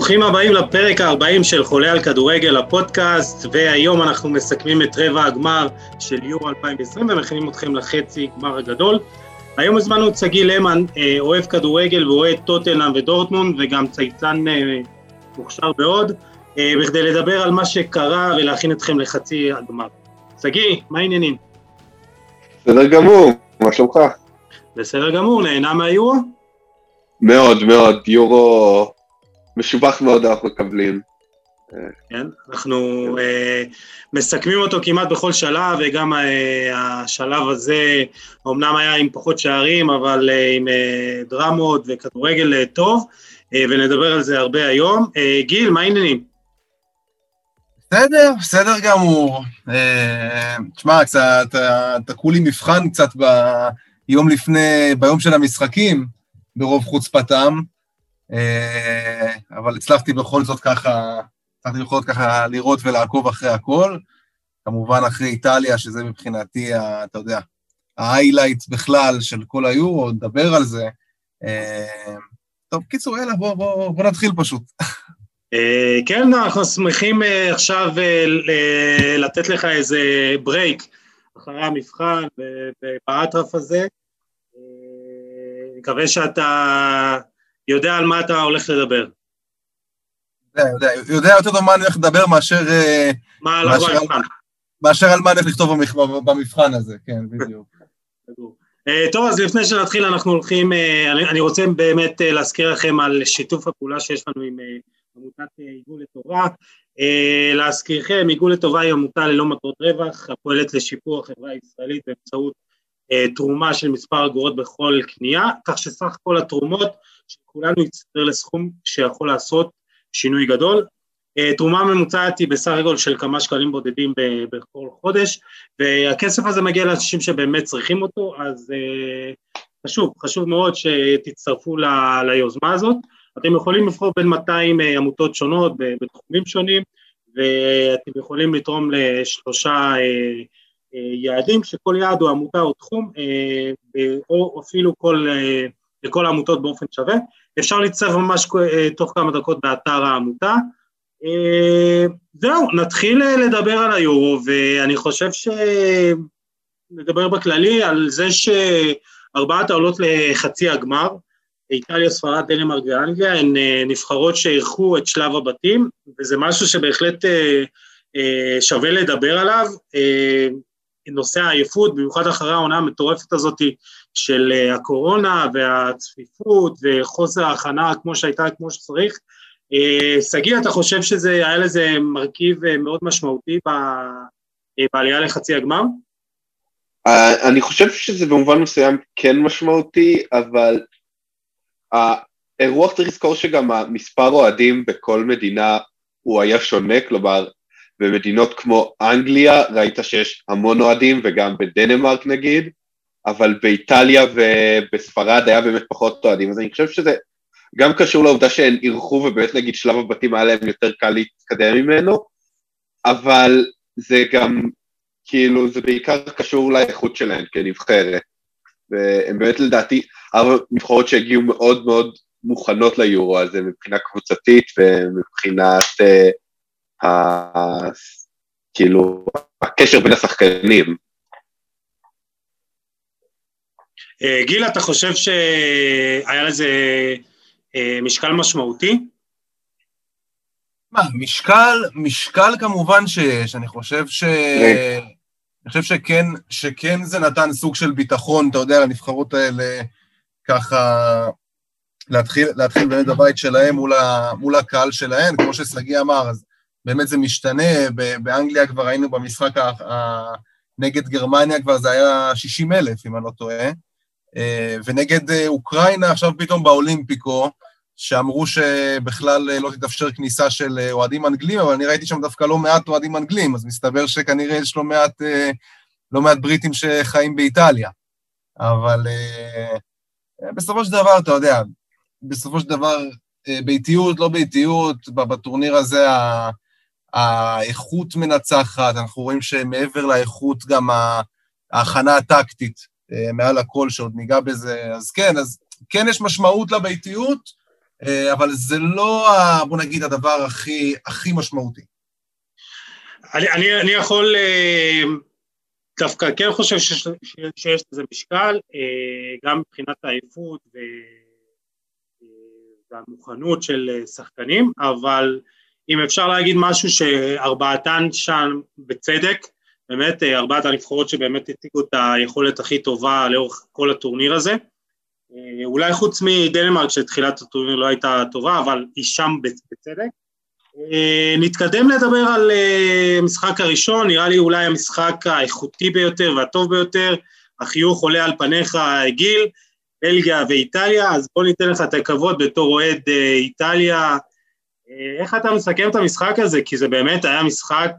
ברוכים הבאים לפרק ה-40 של חולה על כדורגל, הפודקאסט, והיום אנחנו מסכמים את רבע הגמר של יורו 2020 ומכינים אתכם לחצי גמר הגדול. היום הזמנו את שגיא למן, אה, אוהב כדורגל ואוהד טוטנאם ודורטמונד, וגם צייצן אה, מוכשר מאוד, אה, בכדי לדבר על מה שקרה ולהכין אתכם לחצי הגמר. שגיא, מה העניינים? בסדר גמור, מה שלומך? בסדר גמור, נהנה מהיורו? מאוד מאוד, יורו משובח מאוד אנחנו מקבלים. כן, אנחנו אה, מסכמים אותו כמעט בכל שלב, וגם אה, השלב הזה אמנם היה עם פחות שערים, אבל אה, עם דרמות וכדורגל טוב, ונדבר על זה הרבה היום. גיל, מה העניינים? בסדר, בסדר גמור. תשמע, קצת, תקעו לי מבחן קצת ביום לפני, ביום של המשחקים, ברוב חוצפתם, אבל הצלחתי בכל זאת ככה, הצלחתי בכל זאת ככה לראות ולעקוב אחרי הכל. כמובן אחרי איטליה, שזה מבחינתי, אתה יודע, ההיילייט בכלל של כל היורו, נדבר על זה. אה, טוב, קיצור, יאללה, בוא, בוא, בוא נתחיל פשוט. כן, אנחנו שמחים עכשיו לתת לך איזה ברייק אחרי המבחן באטרף הזה. מקווה שאתה יודע על מה אתה הולך לדבר. יודע, יודע, יודע יותר טוב מה אני הולך לדבר מאשר... מה הלך במבחן. מאשר על מה אני הולך לכתוב במבחן הזה, כן, בדיוק. טוב, אז לפני שנתחיל אנחנו הולכים, אני, אני רוצה באמת להזכיר לכם על שיתוף הפעולה שיש לנו עם עמותת עיגול לטובה. להזכירכם, עיגול לטובה היא עמותה ללא מטרות רווח, הפועלת לשיפור החברה הישראלית באמצעות תרומה של מספר אגורות בכל קנייה, כך שסך כל התרומות שכולנו יצטרך לסכום שיכול לעשות שינוי גדול. תרומה ממוצעת היא בסך הכל של כמה שקלים בודדים בכל חודש, והכסף הזה מגיע לאנשים שבאמת צריכים אותו, אז חשוב, חשוב מאוד שתצטרפו ליוזמה הזאת. אתם יכולים לבחור בין 200 עמותות שונות בתחומים שונים, ואתם יכולים לתרום לשלושה יעדים, שכל יעד הוא עמותה או תחום, או אפילו כל, לכל העמותות באופן שווה. אפשר להצטרף ממש תוך כמה דקות באתר העמותה. זהו, נתחיל לדבר על היורו, ואני חושב שנדבר בכללי על זה שארבעת העולות לחצי הגמר, איטליה, ספרד, דנמרק ואנגליה, הן נבחרות שאירחו את שלב הבתים, וזה משהו שבהחלט שווה לדבר עליו. נושא העייפות, במיוחד אחרי העונה המטורפת הזאת של הקורונה והצפיפות וחוסר ההכנה כמו שהייתה, כמו שצריך. שגיא, אתה חושב שזה היה לזה מרכיב מאוד משמעותי בעלייה לחצי הגמר? אני חושב שזה במובן מסוים כן משמעותי, אבל האירוח צריך לזכור שגם המספר אוהדים בכל מדינה הוא היה שונה, כלומר במדינות כמו אנגליה ראית שיש המון אוהדים וגם בדנמרק נגיד, אבל באיטליה ובספרד היה באמת פחות אוהדים, אז אני חושב שזה גם קשור לעובדה שהן אירחו ובאמת נגיד שלב הבתים היה להם יותר קל להתקדם ממנו, אבל זה גם, כאילו, זה בעיקר קשור לאיכות שלהן כנבחרת, והן באמת לדעתי ארבע נבחרות שהגיעו מאוד מאוד מוכנות ליורו הזה מבחינה קבוצתית ומבחינת uh, ה... כאילו, הקשר בין השחקנים. גיל, אתה חושב שהיה לזה משקל משמעותי? מה, משקל, משקל כמובן שיש, אני חושב ש... אני חושב שכן, שכן זה נתן סוג של ביטחון, אתה יודע, לנבחרות האלה, ככה, להתחיל, להתחיל באמת בבית שלהם מול, ה, מול הקהל שלהם, כמו ששגיא אמר, אז באמת זה משתנה, באנגליה כבר היינו במשחק נגד גרמניה, כבר זה היה 60 אלף, אם אני לא טועה, ונגד אוקראינה עכשיו פתאום באולימפיקו, שאמרו שבכלל לא תתאפשר כניסה של אוהדים אנגלים, אבל אני ראיתי שם דווקא לא מעט אוהדים אנגלים, אז מסתבר שכנראה יש לא מעט, לא מעט בריטים שחיים באיטליה. אבל בסופו של דבר, אתה יודע, בסופו של דבר, באיטיות, לא באיטיות, בטורניר הזה האיכות מנצחת, אנחנו רואים שמעבר לאיכות גם ההכנה הטקטית, מעל הכל, שעוד ניגע בזה, אז כן, אז כן יש משמעות לביתיות, אה, אבל זה לא, בוא נגיד, הדבר הכי, הכי משמעותי. אני, אני, אני יכול אה, דווקא כן חושב שיש, שיש לזה משקל, גם מבחינת העייפות והמוכנות של שחקנים, אבל אם אפשר להגיד משהו שארבעתן שם בצדק, באמת ארבעת הנבחרות שבאמת הציגו את היכולת הכי טובה לאורך כל הטורניר הזה. אה, אולי חוץ מדנמרק שתחילת הטורניר לא הייתה טובה, אבל היא שם בצדק. אה, נתקדם לדבר על המשחק אה, הראשון, נראה לי אולי המשחק האיכותי ביותר והטוב ביותר, החיוך עולה על פניך גיל, בלגיה ואיטליה, אז בוא ניתן לך את הכבוד בתור אוהד איטליה. איך אתה מסכם את המשחק הזה? כי זה באמת היה משחק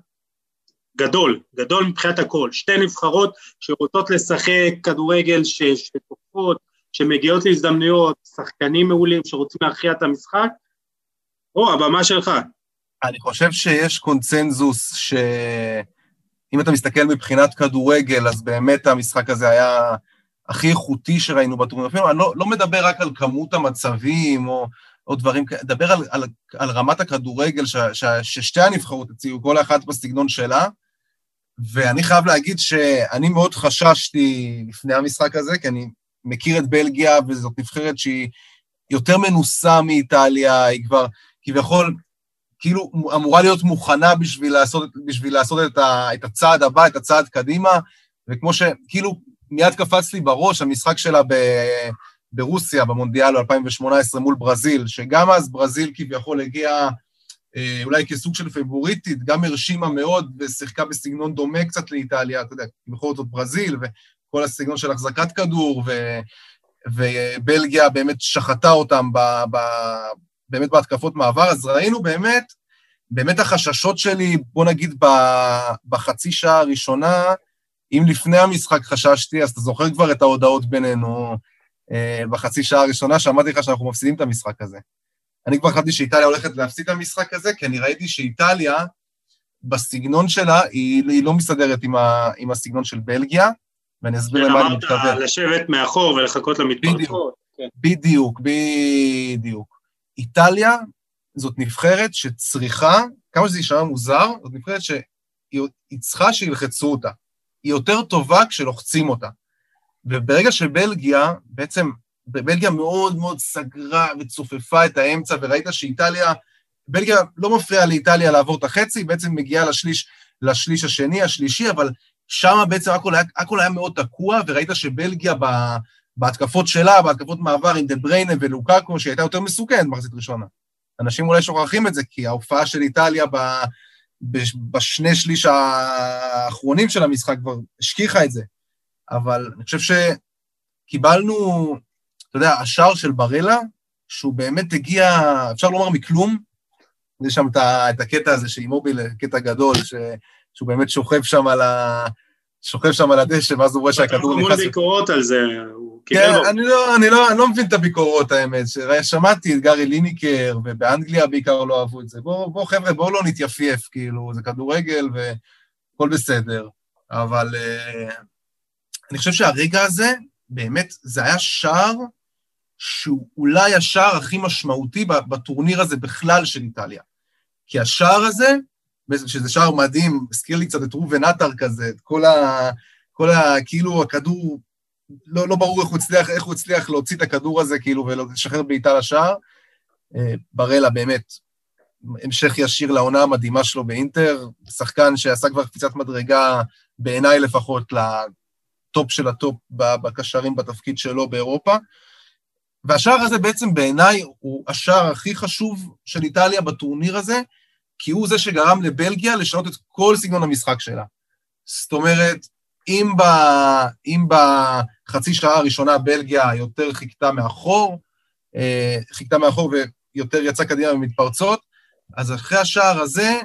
גדול, גדול מבחינת הכל. שתי נבחרות שרוצות לשחק כדורגל שתוקפות, שמגיעות להזדמנויות, שחקנים מעולים שרוצים להכריע את המשחק. או, הבמה שלך. אני חושב שיש קונצנזוס שאם אתה מסתכל מבחינת כדורגל, אז באמת המשחק הזה היה הכי איכותי שראינו בטורניר. אני לא, לא מדבר רק על כמות המצבים או, או דברים כאלה, מדבר על, על, על רמת הכדורגל ש, ש, ששתי הנבחרות הציעו, כל אחת בסגנון שלה. ואני חייב להגיד שאני מאוד חששתי לפני המשחק הזה, כי אני מכיר את בלגיה, וזאת נבחרת שהיא יותר מנוסה מאיטליה, היא כבר כביכול, כאילו אמורה להיות מוכנה בשביל לעשות, בשביל לעשות את, ה, את הצעד הבא, את הצעד קדימה, וכמו שכאילו מיד קפץ לי בראש המשחק שלה ב, ברוסיה, במונדיאל 2018 מול ברזיל, שגם אז ברזיל כביכול הגיעה אה, אולי כסוג של פבוריטית, גם הרשימה מאוד ושיחקה בסגנון דומה קצת לאיטליה, אתה יודע, בכל זאת ברזיל, וכל הסגנון של החזקת כדור, ו, ובלגיה באמת שחטה אותם ב, ב, באמת בהתקפות מעבר, אז ראינו באמת, באמת החששות שלי, בוא נגיד ב, בחצי שעה הראשונה, אם לפני המשחק חששתי, אז אתה זוכר כבר את ההודעות בינינו בחצי שעה הראשונה, שאמרתי לך שאנחנו מפסידים את המשחק הזה. אני כבר חשבתי שאיטליה הולכת להפסיד את המשחק הזה, כי אני ראיתי שאיטליה, בסגנון שלה, היא, היא לא מסתדרת עם, ה, עם הסגנון של בלגיה, ואני אסביר למה אני מתכוון. אמרת לשבת מאחור ולחכות למתפרצות. בדיוק, כן. בדיוק, בדיוק. איטליה זאת נבחרת שצריכה, כמה שזה יישמע מוזר, זאת נבחרת שהיא צריכה שילחצו אותה. היא יותר טובה כשלוחצים אותה. וברגע שבלגיה, בעצם בלגיה מאוד מאוד סגרה וצופפה את האמצע, וראית שאיטליה, בלגיה לא מפריעה לאיטליה לעבור את החצי, בעצם מגיעה לשליש, לשליש השני, השלישי, אבל שם בעצם הכל היה, הכל היה מאוד תקוע, וראית שבלגיה ב, בהתקפות שלה, בהתקפות מעבר עם דה בריינה ולוקקו, שהיא הייתה יותר מסוכנת במחצית ראשונה. אנשים אולי שוכחים את זה, כי ההופעה של איטליה ב, בשני שליש האחרונים של המשחק כבר השכיחה את זה. אבל אני חושב שקיבלנו אתה יודע, השער של ברלה, שהוא באמת הגיע, אפשר לומר מכלום, יש שם את הקטע הזה שאימוביל, קטע גדול, ש, שהוא באמת שוכב שם על ה... שוכב שם על הדשא, ואז הוא רואה שהכדור נכנס... המון ביקורות על זה, כן, אני לא, אני, לא, אני לא מבין את הביקורות, האמת. שמעתי את גארי ליניקר, ובאנגליה בעיקר לא אהבו את זה. בואו, בוא, חבר'ה, בואו לא נתייפייף, כאילו, זה כדורגל והכל בסדר. אבל uh, אני חושב שהרגע הזה, באמת, זה היה שער שהוא אולי השער הכי משמעותי בטורניר הזה בכלל של איטליה. כי השער הזה, שזה שער מדהים, הזכיר לי קצת את ראובן עטר כזה, את כל ה... כל ה... כאילו הכדור, לא, לא ברור איך הוא, הצליח, איך הוא הצליח להוציא את הכדור הזה, כאילו, ולשחרר בעיטה לשער. אה, ברלה באמת, המשך ישיר לעונה המדהימה שלו באינטר, שחקן שעשה כבר קפיצת מדרגה, בעיניי לפחות, לטופ של הטופ בקשרים בתפקיד שלו באירופה. והשער הזה בעצם בעיניי הוא השער הכי חשוב של איטליה בטורניר הזה, כי הוא זה שגרם לבלגיה לשנות את כל סגנון המשחק שלה. זאת אומרת, אם, ב, אם בחצי שעה הראשונה בלגיה יותר חיכתה מאחור, אה, חיכתה מאחור ויותר יצאה קדימה במתפרצות, אז אחרי השער הזה,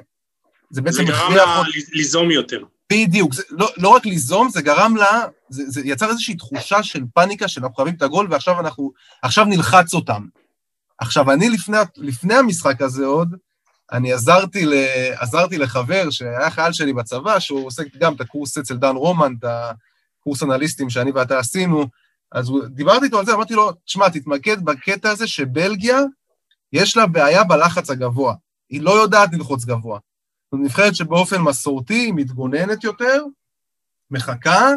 זה בעצם. זה גרם לה ליזום יותר. בדיוק, זה, לא, לא רק ליזום, זה גרם לה, זה, זה יצר איזושהי תחושה של פאניקה, שאנחנו חייבים את הגול, ועכשיו אנחנו, עכשיו נלחץ אותם. עכשיו, אני לפני, לפני המשחק הזה עוד, אני עזרתי, ל, עזרתי לחבר שהיה חייל שלי בצבא, שהוא עושה גם את הקורס אצל דן רומן, את הקורס אנליסטים שאני ואתה עשינו, אז דיברתי איתו על זה, אמרתי לו, תשמע, תתמקד בקטע הזה שבלגיה יש לה בעיה בלחץ הגבוה. היא לא יודעת ללחוץ גבוה. זו נבחרת שבאופן מסורתי היא מתגוננת יותר, מחכה,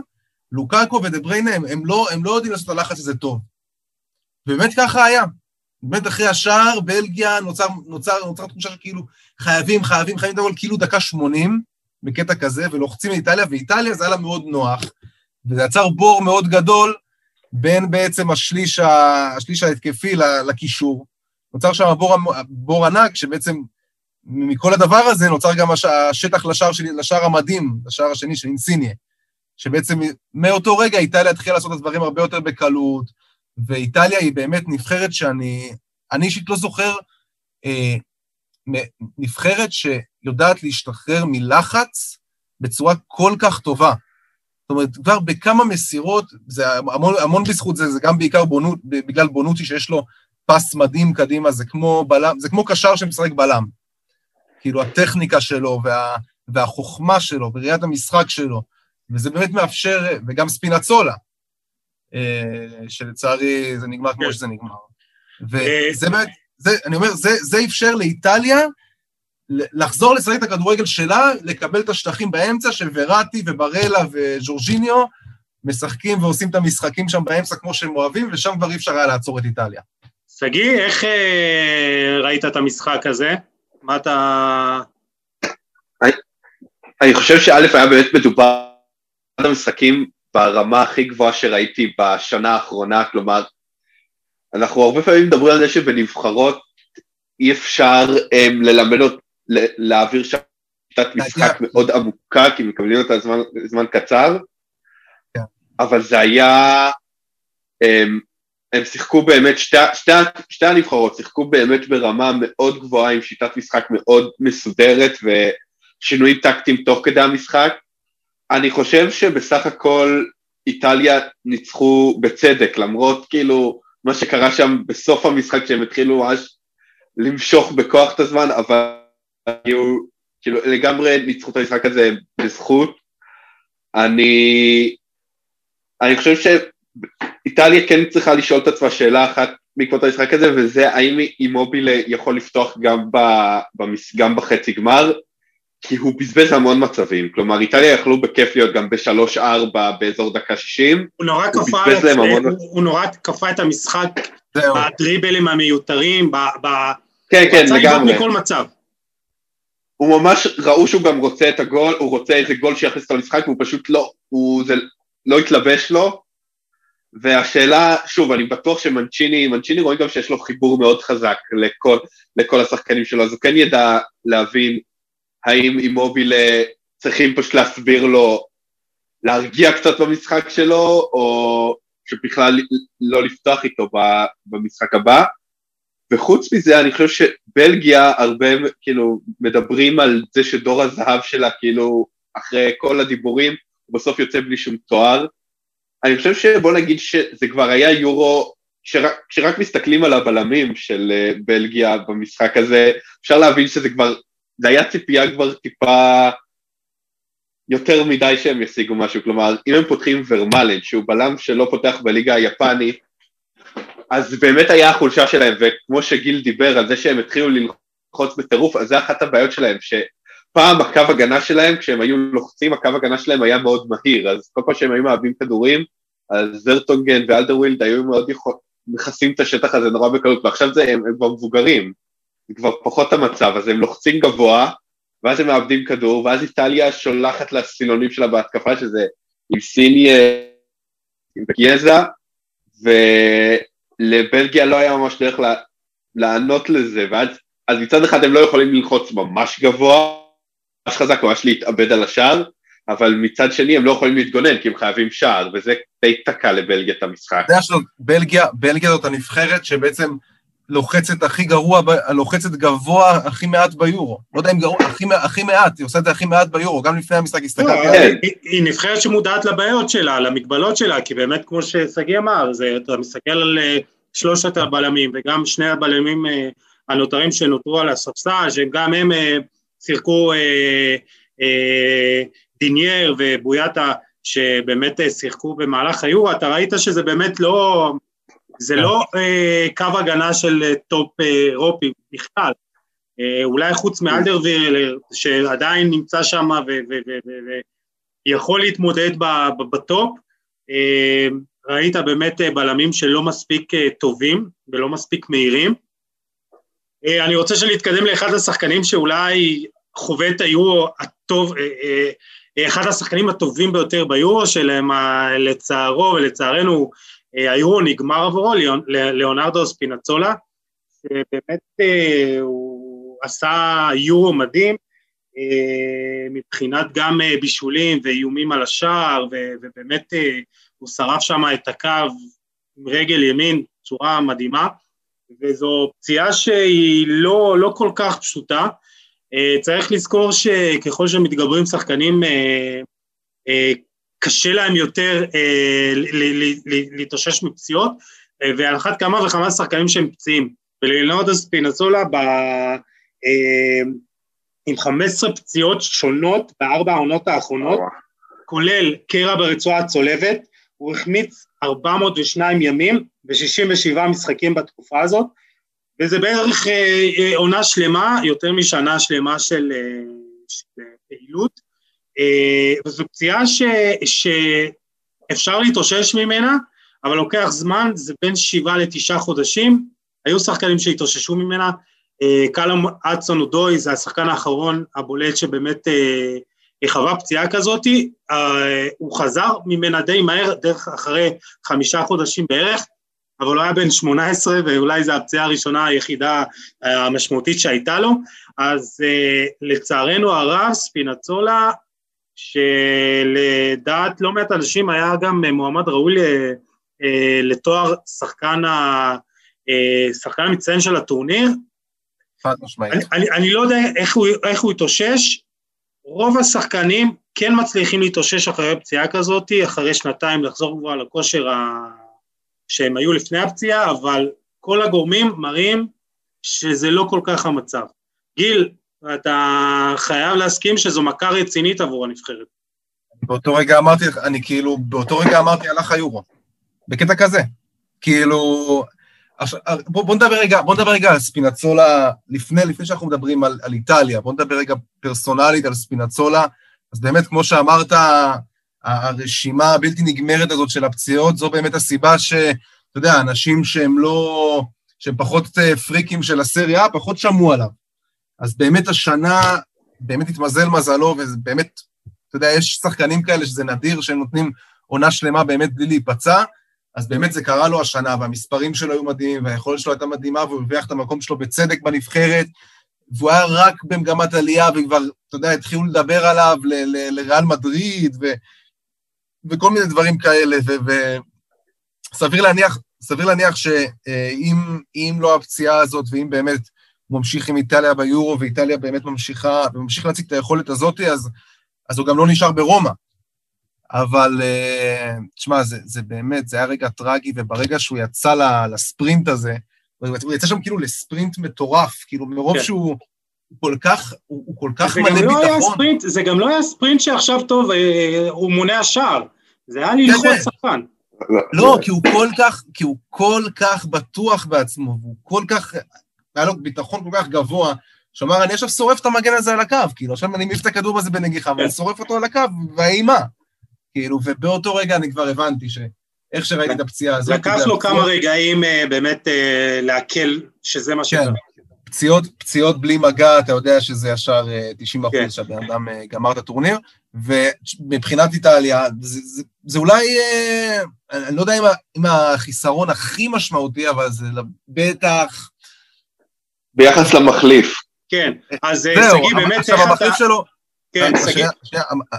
לוקאקו ודבריינה, הם, הם, לא, הם לא יודעים לעשות את הלחץ הזה טוב. ובאמת ככה היה. באמת אחרי השער, בלגיה, נוצר, נוצר, נוצר תחושה שכאילו חייבים, חייבים, חייבים, אבל כאילו דקה 80 בקטע כזה, ולוחצים לאיטליה, ואיטליה זה היה לה מאוד נוח, וזה יצר בור מאוד גדול בין בעצם השליש, השליש ההתקפי לקישור. נוצר שם בור, בור ענק, שבעצם מכל הדבר הזה נוצר גם השטח לשער, שלי, לשער המדהים, לשער השני של אינסיניה, שבעצם מאותו רגע איטליה התחילה לעשות את הדברים הרבה יותר בקלות, ואיטליה היא באמת נבחרת שאני, אני אישית לא זוכר, אה, נבחרת שיודעת להשתחרר מלחץ בצורה כל כך טובה. זאת אומרת, כבר בכמה מסירות, זה המון, המון בזכות זה, זה גם בעיקר בונות, בגלל בונוצ'י שיש לו פס מדהים קדימה, זה כמו בלם, זה כמו קשר שמשחק בלם. כאילו, הטכניקה שלו וה, והחוכמה שלו וראיית המשחק שלו, וזה באמת מאפשר, וגם ספינצולה, אה, שלצערי זה נגמר כמו כן. שזה נגמר. וזה אה, באמת, זה, אני אומר, זה, זה אפשר לאיטליה לחזור לשחק את הכדורגל שלה, לקבל את השטחים באמצע של וראטי וברלה וג'ורג'יניו, משחקים ועושים את המשחקים שם באמצע כמו שהם אוהבים, ושם כבר אי אפשר היה לעצור את איטליה. שגיא, איך אה, ראית את המשחק הזה? מה אתה... אני, חושב שא' היה באמת מדובר על המשחקים ברמה הכי גבוהה שראיתי בשנה האחרונה, כלומר, אנחנו הרבה פעמים מדברים על זה שבנבחרות אי אפשר um, ללמד, להעביר שם שיטת משחק מאוד עמוקה, כי מקבלים אותה זמן, זמן קצר, כן. אבל זה היה, הם, הם שיחקו באמת, שתי, שתי, שתי הנבחרות שיחקו באמת ברמה מאוד גבוהה עם שיטת משחק מאוד מסודרת ושינויים טקטיים תוך כדי המשחק. אני חושב שבסך הכל איטליה ניצחו בצדק, למרות כאילו מה שקרה שם בסוף המשחק שהם התחילו ממש למשוך בכוח את הזמן, אבל היו, כאילו לגמרי ניצחו את המשחק הזה בזכות. אני, אני חושב שאיטליה כן צריכה לשאול את עצמה שאלה אחת בעקבות המשחק הזה, וזה האם אימובילה יכול לפתוח גם, ב, במס, גם בחצי גמר, כי הוא בזבז המון מצבים, כלומר איטליה יכלו בכיף להיות גם בשלוש-ארבע באזור דקה שישים, הוא נורא הוא כפה, את, המון... הוא, הוא נורא כפה את המשחק בדריבלים המיותרים, ב... ב... כן, כן, לגמרי. מכל מצב. הוא ממש, ראו שהוא גם רוצה את הגול, הוא רוצה איזה גול שיכניס אותו למשחק, והוא פשוט לא, הוא זה, לא התלבש לו, והשאלה, שוב, אני בטוח שמנצ'יני, מנצ'יני רואים גם שיש לו חיבור מאוד חזק לכל, לכל השחקנים שלו, אז הוא כן ידע להבין האם אימובילה צריכים פשוט להסביר לו, להרגיע קצת במשחק שלו, או שבכלל לא לפתוח איתו במשחק הבא. וחוץ מזה אני חושב שבלגיה הרבה כאילו מדברים על זה שדור הזהב שלה כאילו אחרי כל הדיבורים הוא בסוף יוצא בלי שום תואר. אני חושב שבוא נגיד שזה כבר היה יורו, שרק, כשרק מסתכלים על הבלמים של אה, בלגיה במשחק הזה, אפשר להבין שזה כבר, זה היה ציפייה כבר טיפה יותר מדי שהם ישיגו משהו, כלומר אם הם פותחים ורמלן שהוא בלם שלא פותח בליגה היפנית אז באמת היה החולשה שלהם, וכמו שגיל דיבר על זה שהם התחילו ללחוץ בטירוף, אז זה אחת הבעיות שלהם, שפעם הקו הגנה שלהם, כשהם היו לוחצים, הקו הגנה שלהם היה מאוד מהיר, אז כל פעם שהם היו מאבדים כדורים, אז ורטונגן ואלדרוויירלד היו מאוד. מכסים את השטח הזה נורא בקלות, ועכשיו זה, הם, הם כבר מבוגרים, זה כבר פחות המצב, אז הם לוחצים גבוה, ואז הם מאבדים כדור, ואז איטליה שולחת לסילונים שלה בהתקפה, שזה עם סיניה, עם גיאזה, ו... לבלגיה לא היה ממש דרך לענות לזה, ואז אז מצד אחד הם לא יכולים ללחוץ ממש גבוה, חזק, ממש להתאבד על השער, אבל מצד שני הם לא יכולים להתגונן כי הם חייבים שער, וזה די תקע לבלגיה את המשחק. אתה יודע שבלגיה, בלגיה זאת הנבחרת שבעצם לוחצת הכי גרוע, לוחצת גבוה הכי מעט ביורו. לא יודע אם גרוע, הכי, הכי מעט, היא עושה את זה הכי מעט ביורו, גם לפני המשחק הסתכלתי. לא, כן. היא, היא נבחרת שמודעת לבעיות שלה, למגבלות שלה, כי באמת כמו ששגיא אמר, זה, אתה מסתכל על אה, שלושת הבלמים, וגם שני הבלמים אה, הנותרים שנותרו על הספסל, שגם הם אה, שיחקו דנאייר ובויאטה, שבאמת שיחקו במהלך היורו, אתה ראית שזה באמת לא... זה לא אה, קו הגנה של אה, טופ אה, אירופי בכלל. אה, אולי חוץ מאלדרוויירלד, שעדיין נמצא שם ויכול להתמודד בטופ, אה, ראית באמת אה, בלמים שלא מספיק אה, טובים ולא מספיק מהירים. אה, אני רוצה שנתקדם לאחד השחקנים שאולי חווה את היורו הטוב, אחד השחקנים הטובים ביותר ביורו שלהם, לצערו ולצערנו היורו נגמר עבורו, ליאונרדו ספינצולה, שבאמת הוא עשה יורו מדהים, מבחינת גם בישולים ואיומים על השער, ובאמת הוא שרף שם את הקו עם רגל ימין בצורה מדהימה, וזו פציעה שהיא לא, לא כל כך פשוטה. Uh, צריך לזכור שככל שמתגברים שחקנים, uh, uh, קשה להם יותר להתאושש מפציעות, ועל אחת כמה וכמה שחקנים שהם פציעים. וללנורדו ספינצולה ב... עם 15 פציעות שונות בארבע העונות האחרונות, כולל קרע ברצועה הצולבת, הוא החמיץ 402 ימים ו-67 משחקים בתקופה הזאת, וזה בערך אה, אה, עונה שלמה, יותר משנה שלמה של, אה, של פעילות, אה, וזו פציעה שאפשר להתאושש ממנה, אבל לוקח זמן, זה בין שבעה לתשעה חודשים, היו שחקנים שהתאוששו ממנה, אה, קלום אדסון אודוי זה השחקן האחרון הבולט שבאמת אה, חווה פציעה כזאת, אה, הוא חזר ממנה די מהר, דרך אחרי חמישה חודשים בערך, אבל הוא היה בן 18 ואולי זו הפציעה הראשונה היחידה אה, המשמעותית שהייתה לו, אז אה, לצערנו הרב ספינצולה, שלדעת לא מעט אנשים היה גם מועמד ראוי לתואר שחקן, ה, שחקן המצטיין של הטורניר, חד משמעית. אני, אני, אני לא יודע איך הוא, איך הוא התאושש, רוב השחקנים כן מצליחים להתאושש אחרי פציעה כזאת, אחרי שנתיים לחזור כבר לכושר ה... שהם היו לפני הפציעה, אבל כל הגורמים מראים שזה לא כל כך המצב. גיל, אתה חייב להסכים שזו מכה רצינית עבור הנבחרת. באותו רגע אמרתי, אני כאילו, באותו רגע אמרתי, הלך היורו. בקטע כזה. כאילו, עכשיו, בוא, בוא נדבר רגע, בוא נדבר רגע על ספינצולה, לפני, לפני שאנחנו מדברים על, על איטליה, בוא נדבר רגע פרסונלית על ספינצולה. אז באמת, כמו שאמרת, הרשימה הבלתי נגמרת הזאת של הפציעות, זו באמת הסיבה ש... אתה יודע, אנשים שהם לא... שהם פחות אה, פריקים של הסריה, פחות שמעו עליו. אז באמת השנה, באמת התמזל מזלו, ובאמת, אתה יודע, יש שחקנים כאלה שזה נדיר, שהם נותנים עונה שלמה באמת בלי להיפצע, אז באמת זה קרה לו השנה, והמספרים שלו היו מדהימים, והיכולת שלו הייתה מדהימה, והוא הרוויח את המקום שלו בצדק בנבחרת, והוא היה רק במגמת עלייה, וכבר, אתה יודע, התחילו לדבר עליו לריאל מדריד, ו, וכל מיני דברים כאלה, וסביר להניח, סביר להניח שאם לא הפציעה הזאת, ואם באמת הוא ממשיך עם איטליה ביורו, ואיטליה באמת ממשיכה, וממשיך להציג את היכולת הזאת, אז, אז הוא גם לא נשאר ברומא. אבל אה, תשמע, זה, זה באמת, זה היה רגע טרגי, וברגע שהוא יצא לספרינט הזה, הוא יצא שם כאילו לספרינט מטורף, כאילו מרוב כן. שהוא כל כך, הוא, הוא כל כך מלא לא ביטחון. ספרינט, זה גם לא היה ספרינט שעכשיו טוב, אה, הוא מונע שער, זה היה ללחוץ כן, כן. שחקן. לא, כי הוא כל כך, כי הוא כל כך בטוח בעצמו, והוא כל כך, היה לו ביטחון כל כך גבוה, שאמר, אני עכשיו שורף את המגן הזה על הקו, כאילו, עכשיו אני מעיף את הכדור הזה בנגיחה, ואני שורף אותו על הקו, והאימה. כאילו, ובאותו רגע אני כבר הבנתי שאיך שראיתי את הפציעה הזאת... לקח לו כמה רגעים אה, באמת אה, לעכל שזה מה שקרה. פציעות, פציעות בלי מגע, אתה יודע שזה ישר 90 אה, אחוז כן. שהבן אדם גמר את הטורניר, ומבחינת איטליה, זה, זה, זה אולי, אני לא יודע אם, אם החיסרון הכי משמעותי, אבל זה בטח... ביחס למחליף. כן, אז שגיא, באמת. עכשיו, המחליף שלו... כן, שגיא.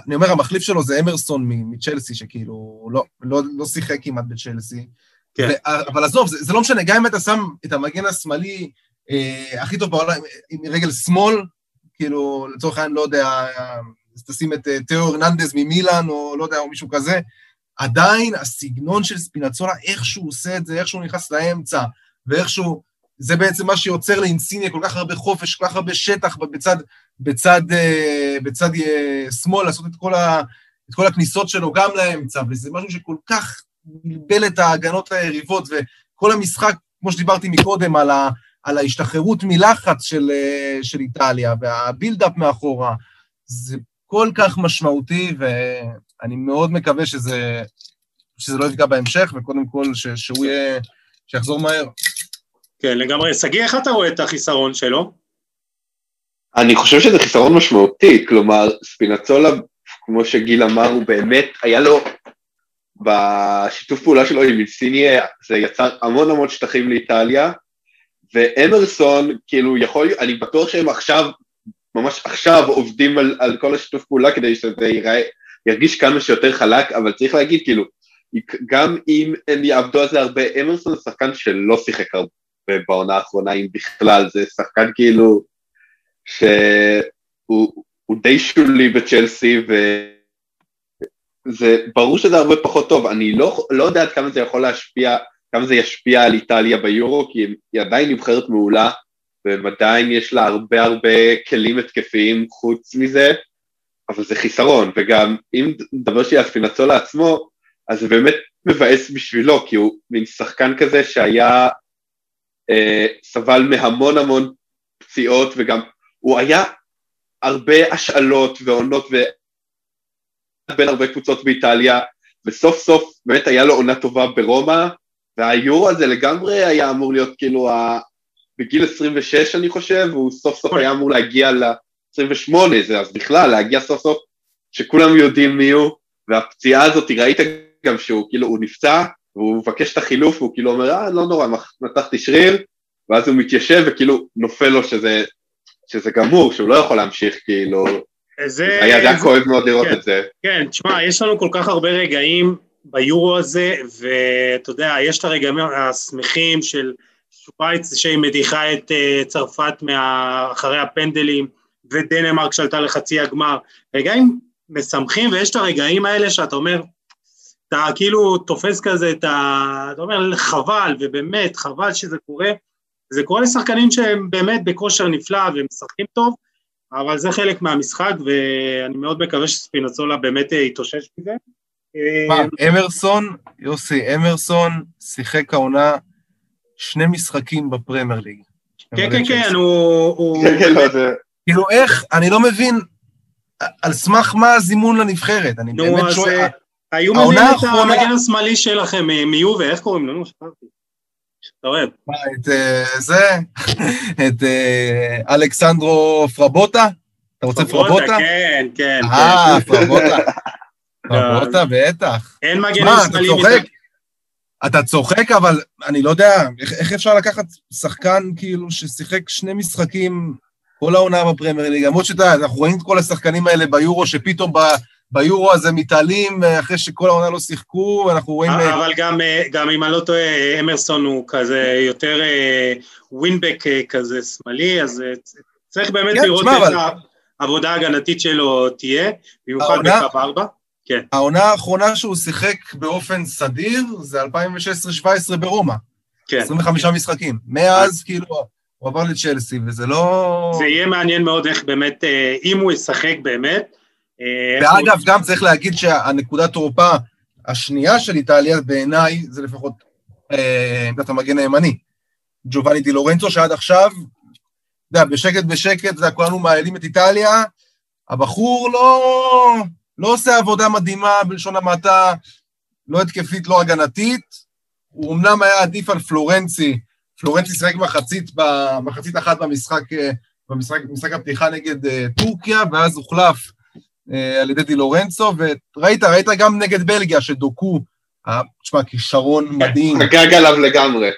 אני אומר, המחליף שלו זה אמרסון מצ'לסי, שכאילו לא, לא, לא שיחק כמעט בצ'לסי. כן. אבל עזוב, זה, זה לא משנה, גם אם אתה שם את המגן השמאלי אה, הכי טוב בעולם, עם רגל שמאל, כאילו, לצורך העניין, לא יודע, תשים את אה, תיאו הרננדז ממילאן, או לא יודע, או מישהו כזה, עדיין הסגנון של ספינצולה, איך שהוא עושה את זה, איך שהוא נכנס לאמצע, ואיך שהוא... זה בעצם מה שיוצר לאינסיניה כל כך הרבה חופש, כל כך הרבה שטח בצד, בצד, אה, בצד שמאל, לעשות את כל, ה, את כל הכניסות שלו גם לאמצע, וזה משהו שכל כך בלבל את ההגנות היריבות, וכל המשחק, כמו שדיברתי מקודם, על, ה, על ההשתחררות מלחץ של, של איטליה, והבילדאפ מאחורה, זה כל כך משמעותי, ואני מאוד מקווה שזה, שזה לא יפגע בהמשך, וקודם כל ש, שהוא יהיה, שיחזור מהר. כן, לגמרי. שגיא, איך אתה רואה את החיסרון שלו? אני חושב שזה חיסרון משמעותי, כלומר, ספינצולה, כמו שגיל אמר, הוא באמת, היה לו, בשיתוף פעולה שלו עם אינסיניה, זה יצר המון המון שטחים לאיטליה, ואמרסון, כאילו, יכול, אני בטוח שהם עכשיו, ממש עכשיו עובדים על, על כל השיתוף פעולה כדי שזה ייראה, ירגיש כמה שיותר חלק, אבל צריך להגיד, כאילו, גם אם הם יעבדו על זה הרבה, אמרסון זה שחקן שלא שיחק הרבה בעונה האחרונה, אם בכלל, זה שחקן כאילו, שהוא די שולי בצ'לסי, וזה ברור שזה הרבה פחות טוב, אני לא, לא יודע עד כמה זה יכול להשפיע, כמה זה ישפיע על איטליה ביורו, כי היא עדיין נבחרת מעולה, ועדיין יש לה הרבה הרבה כלים התקפיים חוץ מזה, אבל זה חיסרון, וגם אם נדבר שלי על פינצולה עצמו, אז זה באמת מבאס בשבילו, כי הוא מין שחקן כזה שהיה, אה, סבל מהמון המון פציעות, וגם הוא היה הרבה השאלות ועונות ו... בין הרבה קבוצות באיטליה, וסוף סוף באמת היה לו עונה טובה ברומא, והיורו הזה לגמרי היה אמור להיות כאילו ה... בגיל 26 אני חושב, והוא סוף סוף היה אמור להגיע ל-28, זה אז בכלל, להגיע סוף סוף שכולם יודעים מי הוא, והפציעה הזאת, ראית גם שהוא כאילו, הוא נפצע, והוא מבקש את החילוף, והוא כאילו אומר, אה, לא נורא, נתחתי שריר, ואז הוא מתיישב וכאילו נופל לו שזה שזה גמור, שהוא לא יכול להמשיך, כאילו... זה... היה היה כואב מאוד לראות כן, את זה. כן, תשמע, יש לנו כל כך הרבה רגעים ביורו הזה, ואתה יודע, יש את הרגעים השמחים של שווייץ שהיא מדיחה את uh, צרפת מה... אחרי הפנדלים, ודנמרק שעלתה לחצי הגמר. רגעים משמחים, ויש את הרגעים האלה שאתה אומר, אתה כאילו תופס כזה את ה... אתה אומר, חבל, ובאמת, חבל שזה קורה. זה קורה לשחקנים שהם באמת בכושר נפלא והם משחקים טוב, אבל זה חלק מהמשחק, ואני מאוד מקווה שספינצולה באמת יתאושש מזה. מה, אמרסון, יוסי, אמרסון שיחק העונה שני משחקים בפרמייר ליג. כן, כן, כן, הוא... כן, כן, לא, כאילו איך, אני לא מבין על סמך מה הזימון לנבחרת, אני באמת שואל. אה, היו מביאים את המגן השמאלי שלכם מיובה, איך קוראים לו? נו, שכחתי. אתה אוהב. את אה, זה, את אה, אלכסנדרו פרבוטה? אתה רוצה פרבוטה? כן, כן. אה, כן. פרבוטה. פרבוטה, בטח. אין מגן ישראלי מזה. אתה צוחק, אבל אני לא יודע, איך אפשר לקחת שחקן כאילו ששיחק שני משחקים כל העונה בפרמייר ליג, למרות שאתה יודע, אנחנו רואים את כל השחקנים האלה ביורו, שפתאום ביורו הזה מתעלים אה, אחרי שכל העונה לא שיחקו, אנחנו רואים... אה, אבל גם, אה, גם אם אני לא טועה, אמרסון הוא כזה יותר ווינבק כזה שמאלי, אז צריך באמת כן, לראות איך אבל... העבודה ההגנתית שלו תהיה, במיוחד בקו ארבע. כן. העונה האחרונה שהוא שיחק באופן סדיר זה 2016-2017 ברומא. כן. 25 כן. משחקים. מאז כאילו הוא עבר לצ'לסי, וזה לא... זה יהיה מעניין מאוד איך באמת, אם הוא ישחק באמת, אה, ואגב, גם צריך להגיד שהנקודת תורפה השנייה של איטליה, בעיניי, זה לפחות אה, עמדת המגן הימני. ג'ובאני די לורנצו, שעד עכשיו, אתה יודע, בשקט בשקט, אתה יודע, כולנו מעלים את איטליה, הבחור לא, לא עושה עבודה מדהימה בלשון המעטה, לא התקפית, לא הגנתית, הוא אמנם היה עדיף על פלורנצי, פלורנצי שיחק מחצית, מחצית אחת במשחק, אה, במשחק, במשחק הפתיחה נגד טורקיה, ואז הוחלף אה, על ידי די לורנצו, וראית, ראית גם נגד בלגיה, שדוקו, אה, תשמע, כישרון מדהים. חגג עליו לגמרי.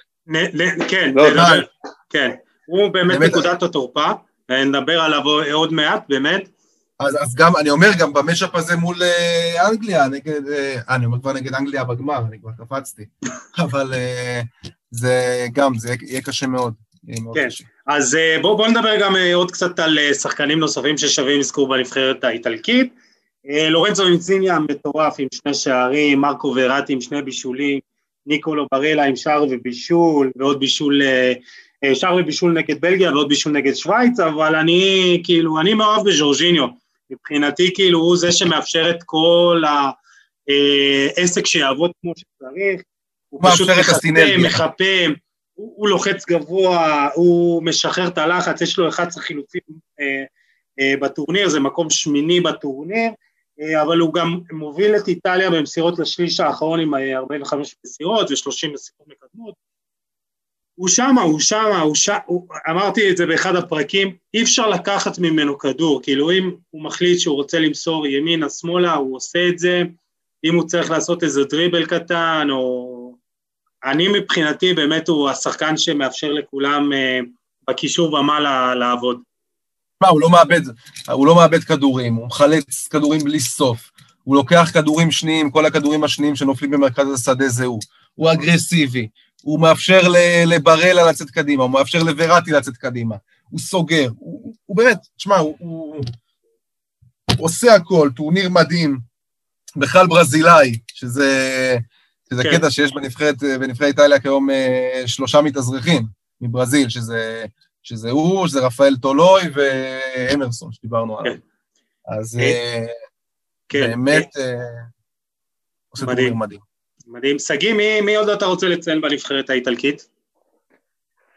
כן, לא, כן, הוא באמת נקודת התורפה, נדבר עליו עוד מעט, באמת. אז, אז גם, אני אומר, גם במשאפ הזה מול אה, אנגליה, נגד, אה, אני אומר כבר נגד אנגליה בגמר, אני כבר קפצתי, אבל אה, זה גם, זה יהיה קשה מאוד. כן, אז אה, בואו בוא נדבר גם אה, עוד קצת על אה, שחקנים נוספים ששווים אזכור בנבחרת האיטלקית. לורנצו אינציניה מטורף עם שני שערים, מרקו וראטי עם שני בישולים, ניקולו ברלה עם שער ובישול, ועוד בישול, שער ובישול נגד בלגיה ועוד בישול נגד שווייץ, אבל אני כאילו, אני מאוהב בז'ורג'יניו, מבחינתי כאילו הוא זה שמאפשר את כל אה, עסק שיעבוד כמו שצריך, הוא פשוט מחפה. מחפה, הוא, הוא לוחץ גבוה, הוא משחרר את הלחץ, יש לו 11 חילוצים אה, אה, בטורניר, זה מקום שמיני בטורניר, אה, אבל הוא גם מוביל את איטליה במסירות לשליש האחרון עם אה, 45 מסירות ו-30 מסירות מקדמות. הוא שמה, הוא שמה, הוא שם, אמרתי את זה באחד הפרקים, אי אפשר לקחת ממנו כדור, כאילו אם הוא מחליט שהוא רוצה למסור ימינה, שמאלה, הוא עושה את זה, אם הוא צריך לעשות איזה דריבל קטן, או... אני מבחינתי באמת הוא השחקן שמאפשר לכולם אה, בקישור ומעלה לעבוד. מה, הוא לא מאבד, הוא לא מאבד כדורים, הוא מחלץ כדורים בלי סוף. הוא לוקח כדורים שניים, כל הכדורים השניים שנופלים במרכז השדה זה הוא. הוא אגרסיבי, הוא מאפשר לברלה לצאת קדימה, הוא מאפשר לוורטי לצאת קדימה, הוא סוגר, הוא, הוא באמת, תשמע, הוא, הוא, הוא עושה הכל, טורניר מדהים, בכלל ברזילאי, שזה, שזה כן. קטע שיש בנבחרת, בנבחרת איטליה כיום אה, שלושה מתאזרחים מברזיל, שזה, שזה הוא, שזה רפאל טולוי ואמרסון, שדיברנו עליו. כן. אז אה, אה, כן, באמת אה, עושה מדהים. טורניר מדהים. מדהים. שגיא, מי, מי עוד אתה רוצה לציין בנבחרת האיטלקית?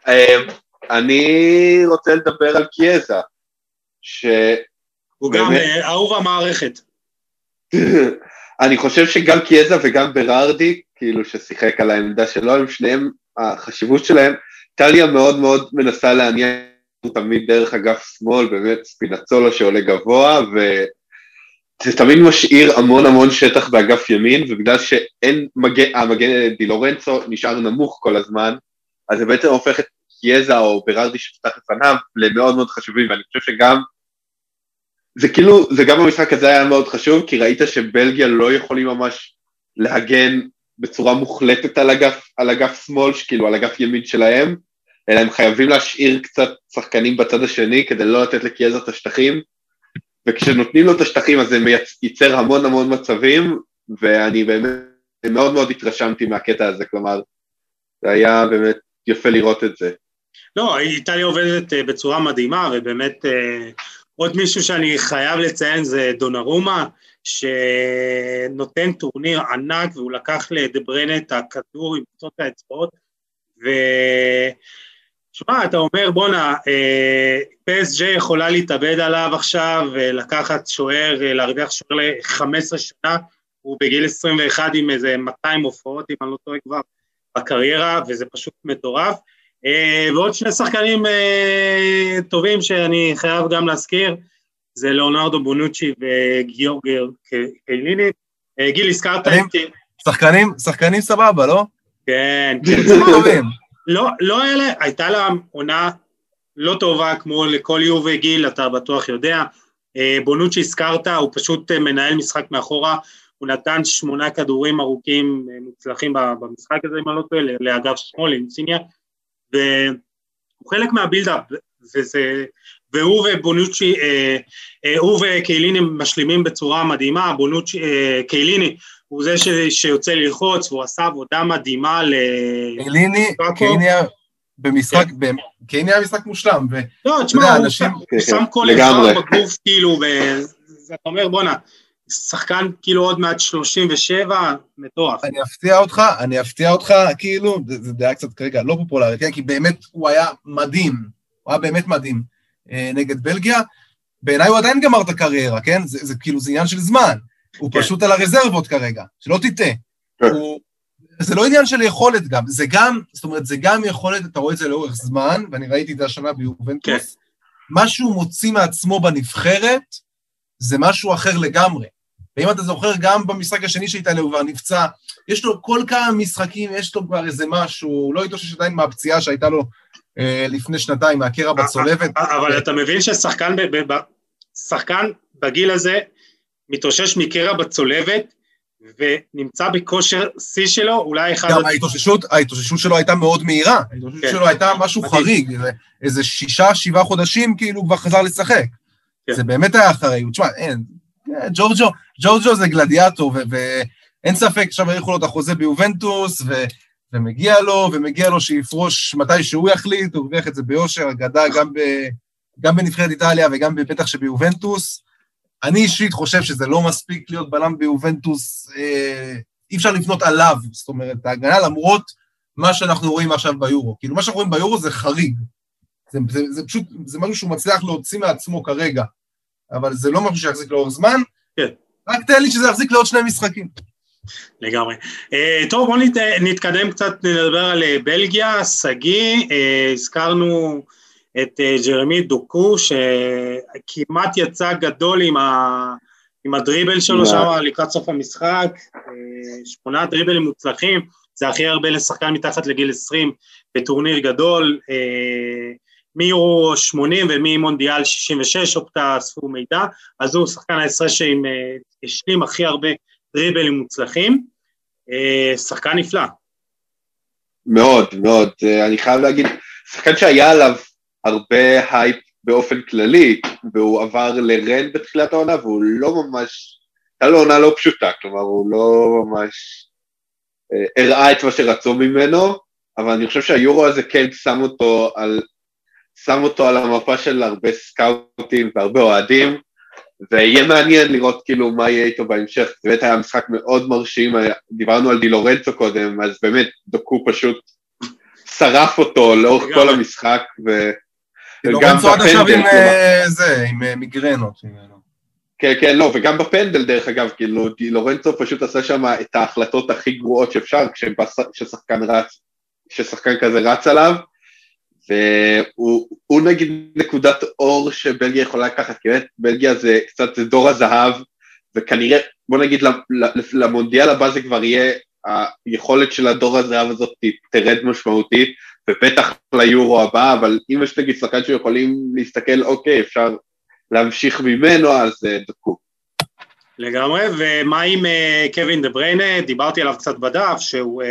אה, אני רוצה לדבר על קיאזה, שאני הוא גם. אה, אהוב המערכת. חושב שגם קיאזה וגם ברארדי, כאילו ששיחק על העמדה שלו, הם שניהם, החשיבות שלהם, איטליה מאוד מאוד מנסה להניע תמיד דרך אגף שמאל, באמת ספינצולו שעולה גבוה, וזה תמיד משאיר המון המון שטח באגף ימין, ובגלל שאין מגן, המגן די לורנצו נשאר נמוך כל הזמן, אז זה בעצם הופך את קיאזה או ברארדי שפתח לפניו למאוד מאוד חשובים, ואני חושב שגם, זה כאילו, זה גם במשחק הזה היה מאוד חשוב, כי ראית שבלגיה לא יכולים ממש להגן בצורה מוחלטת על אגף, על אגף שמאל, כאילו על אגף ימין שלהם, אלא הם חייבים להשאיר קצת שחקנים בצד השני כדי לא לתת לקיאזה את השטחים, וכשנותנים לו את השטחים אז זה ייצר המון המון מצבים, ואני באמת מאוד מאוד התרשמתי מהקטע הזה, כלומר, זה היה באמת יפה לראות את זה. לא, איטליה עובדת אה, בצורה מדהימה, ובאמת אה, עוד מישהו שאני חייב לציין זה דונרומה, שנותן טורניר ענק, והוא לקח לדברנה את הכדור עם קצות האצבעות, ו... שמע, אתה אומר, בואנה, אה, פסג' יכולה להתאבד עליו עכשיו, ולקחת שוער, אה, להרוויח שוער ל-15 שנה, הוא בגיל 21 עם איזה 200 הופעות, אם אני לא טועה כבר, בקריירה, וזה פשוט מטורף. אה, ועוד שני שחקנים אה, טובים שאני חייב גם להזכיר, זה ליאונרדו בונוצ'י וגיאורגר קייליני. גיל, הזכרת? את... שחקנים, שחקנים סבבה, לא? כן, כן. טובים. לא, לא אלה, הייתה לה עונה לא טובה כמו לכל יו וגיל, אתה בטוח יודע. אה, בונוצ'י הזכרת, הוא פשוט אה, מנהל משחק מאחורה, הוא נתן שמונה כדורים ארוכים אה, מוצלחים במשחק הזה, אם אני לא טועה, לאגף שמאל, אינציניה, והוא חלק מהבילדאפ, וזה... והוא ובונוצ'י, אה, אה, הוא וקייליני משלימים בצורה מדהימה, בונוצ'י, אה, קייליני הוא זה ש, שיוצא ללחוץ, והוא עשה עבודה מדהימה ל... קייליני היה במשחק, באמת, קייליני היה משחק מושלם, ו- לא, תשמע, יודע, הוא אנשים- שם- הוא כן, שם כן, כל. איבר בגוף, כאילו, ואתה אומר, בואנה, שחקן כאילו עוד מעט 37, מטורף. אני אפתיע אותך, אני אפתיע אותך, כאילו, זה זה דעה קצת כרגע לא פופולרית, כן? כי באמת הוא היה מדהים, הוא היה באמת מדהים אה, נגד בלגיה. בעיניי הוא עדיין גמר את הקריירה, כן? זה, זה כאילו, זה עניין של זמן. הוא כן. פשוט על הרזרבות כרגע, שלא תטעה. כן. הוא... זה לא עניין של יכולת גם, זה גם, זאת אומרת, זה גם יכולת, אתה רואה את זה לאורך זמן, ואני ראיתי את זה השנה ביובנטוס, כן. מה שהוא מוציא מעצמו בנבחרת, זה משהו אחר לגמרי. ואם אתה זוכר, גם במשחק השני שאיטליה הוא כבר נפצע, יש לו כל כמה משחקים, יש לו כבר איזה משהו, הוא לא התאושש עדיין מהפציעה שהייתה לו אה, לפני שנתיים, מהקרע בצולבת. אבל אתה מבין ששחקן ב- ב- ב- שחקן בגיל הזה מתאושש מקרע בצולבת, ונמצא בכושר שיא שלו, אולי אחד... גם ההתאוששות, ההתאוששות שלו הייתה מאוד מהירה, ההתאוששות כן. שלו הייתה משהו מדהים. חריג, איזה, איזה שישה, שבעה חודשים, כאילו הוא כבר חזר לשחק. כן. זה באמת היה אחריות. תשמע, אין, אה, ג'ורג'ו, ג'ורג'ו זה גלדיאטור, ואין ספק, עכשיו האריכו לו את החוזה ביובנטוס, ו- ומגיע לו, ומגיע לו שיפרוש מתי שהוא יחליט, הוא הרוויח את זה ביושר, אגדה גם, ב- גם בנבחרת איטליה וגם בטח שביובנטוס. אני אישית חושב שזה לא מספיק להיות בלם ביובנטוס, אה, אי אפשר לבנות עליו, זאת אומרת, ההגנה למרות מה שאנחנו רואים עכשיו ביורו. כאילו, מה שאנחנו רואים ביורו זה חריג. זה, זה, זה פשוט, זה משהו שהוא מצליח להוציא מעצמו כרגע, אבל זה לא משהו שיחזיק לאורך זמן. כן. רק תן לי שזה יחזיק לעוד שני משחקים. לגמרי. Uh, טוב, בואו נת, נתקדם קצת, נדבר על uh, בלגיה, שגיא, uh, הזכרנו את uh, ג'רמי דוקו, שכמעט יצא גדול עם, ה, עם הדריבל שלו שם לקראת סוף המשחק, uh, שמונה דריבלים מוצלחים, זה הכי הרבה לשחקן מתחת לגיל 20 בטורניר גדול, uh, מיורו 80 וממונדיאל 66, אופטה אספו מידע, אז הוא שחקן הישראל שהשלים הכי הרבה דריבלים מוצלחים, אה, שחקן נפלא. מאוד, מאוד. אה, אני חייב להגיד, שחקן שהיה עליו הרבה הייפ באופן כללי, והוא עבר לרן בתחילת העונה, והוא לא ממש, הייתה לו עונה לא פשוטה, כלומר, הוא לא ממש אה, הראה את מה שרצו ממנו, אבל אני חושב שהיורו הזה כן שם אותו על, שם אותו על המפה של הרבה סקאוטים והרבה אוהדים, ויהיה מעניין לראות כאילו מה יהיה איתו בהמשך, זה באמת היה משחק מאוד מרשים, דיברנו על דילורנצו קודם, אז באמת דוקו פשוט שרף אותו לאורך כל המשחק, ו... דילורנצו עד עכשיו עם אה, זה, עם אה, מיגרנות. כן, כן, לא, וגם בפנדל דרך אגב, כאילו דילורנצו פשוט עשה שם את ההחלטות הכי גרועות שאפשר, כששחקן רץ, כששחקן כזה רץ עליו, והוא נגיד נקודת אור שבלגיה יכולה לקחת, כי באמת בלגיה זה קצת זה דור הזהב, וכנראה, בוא נגיד למונדיאל הבא זה כבר יהיה, היכולת של הדור הזהב הזאת תרד משמעותית, ובטח ליורו הבא, אבל אם יש נגיד שחקן שיכולים להסתכל, אוקיי, אפשר להמשיך ממנו, אז אה, דקו. לגמרי, ומה עם אה, קווין דה בריינה? דיברתי עליו קצת בדף, שהוא אה,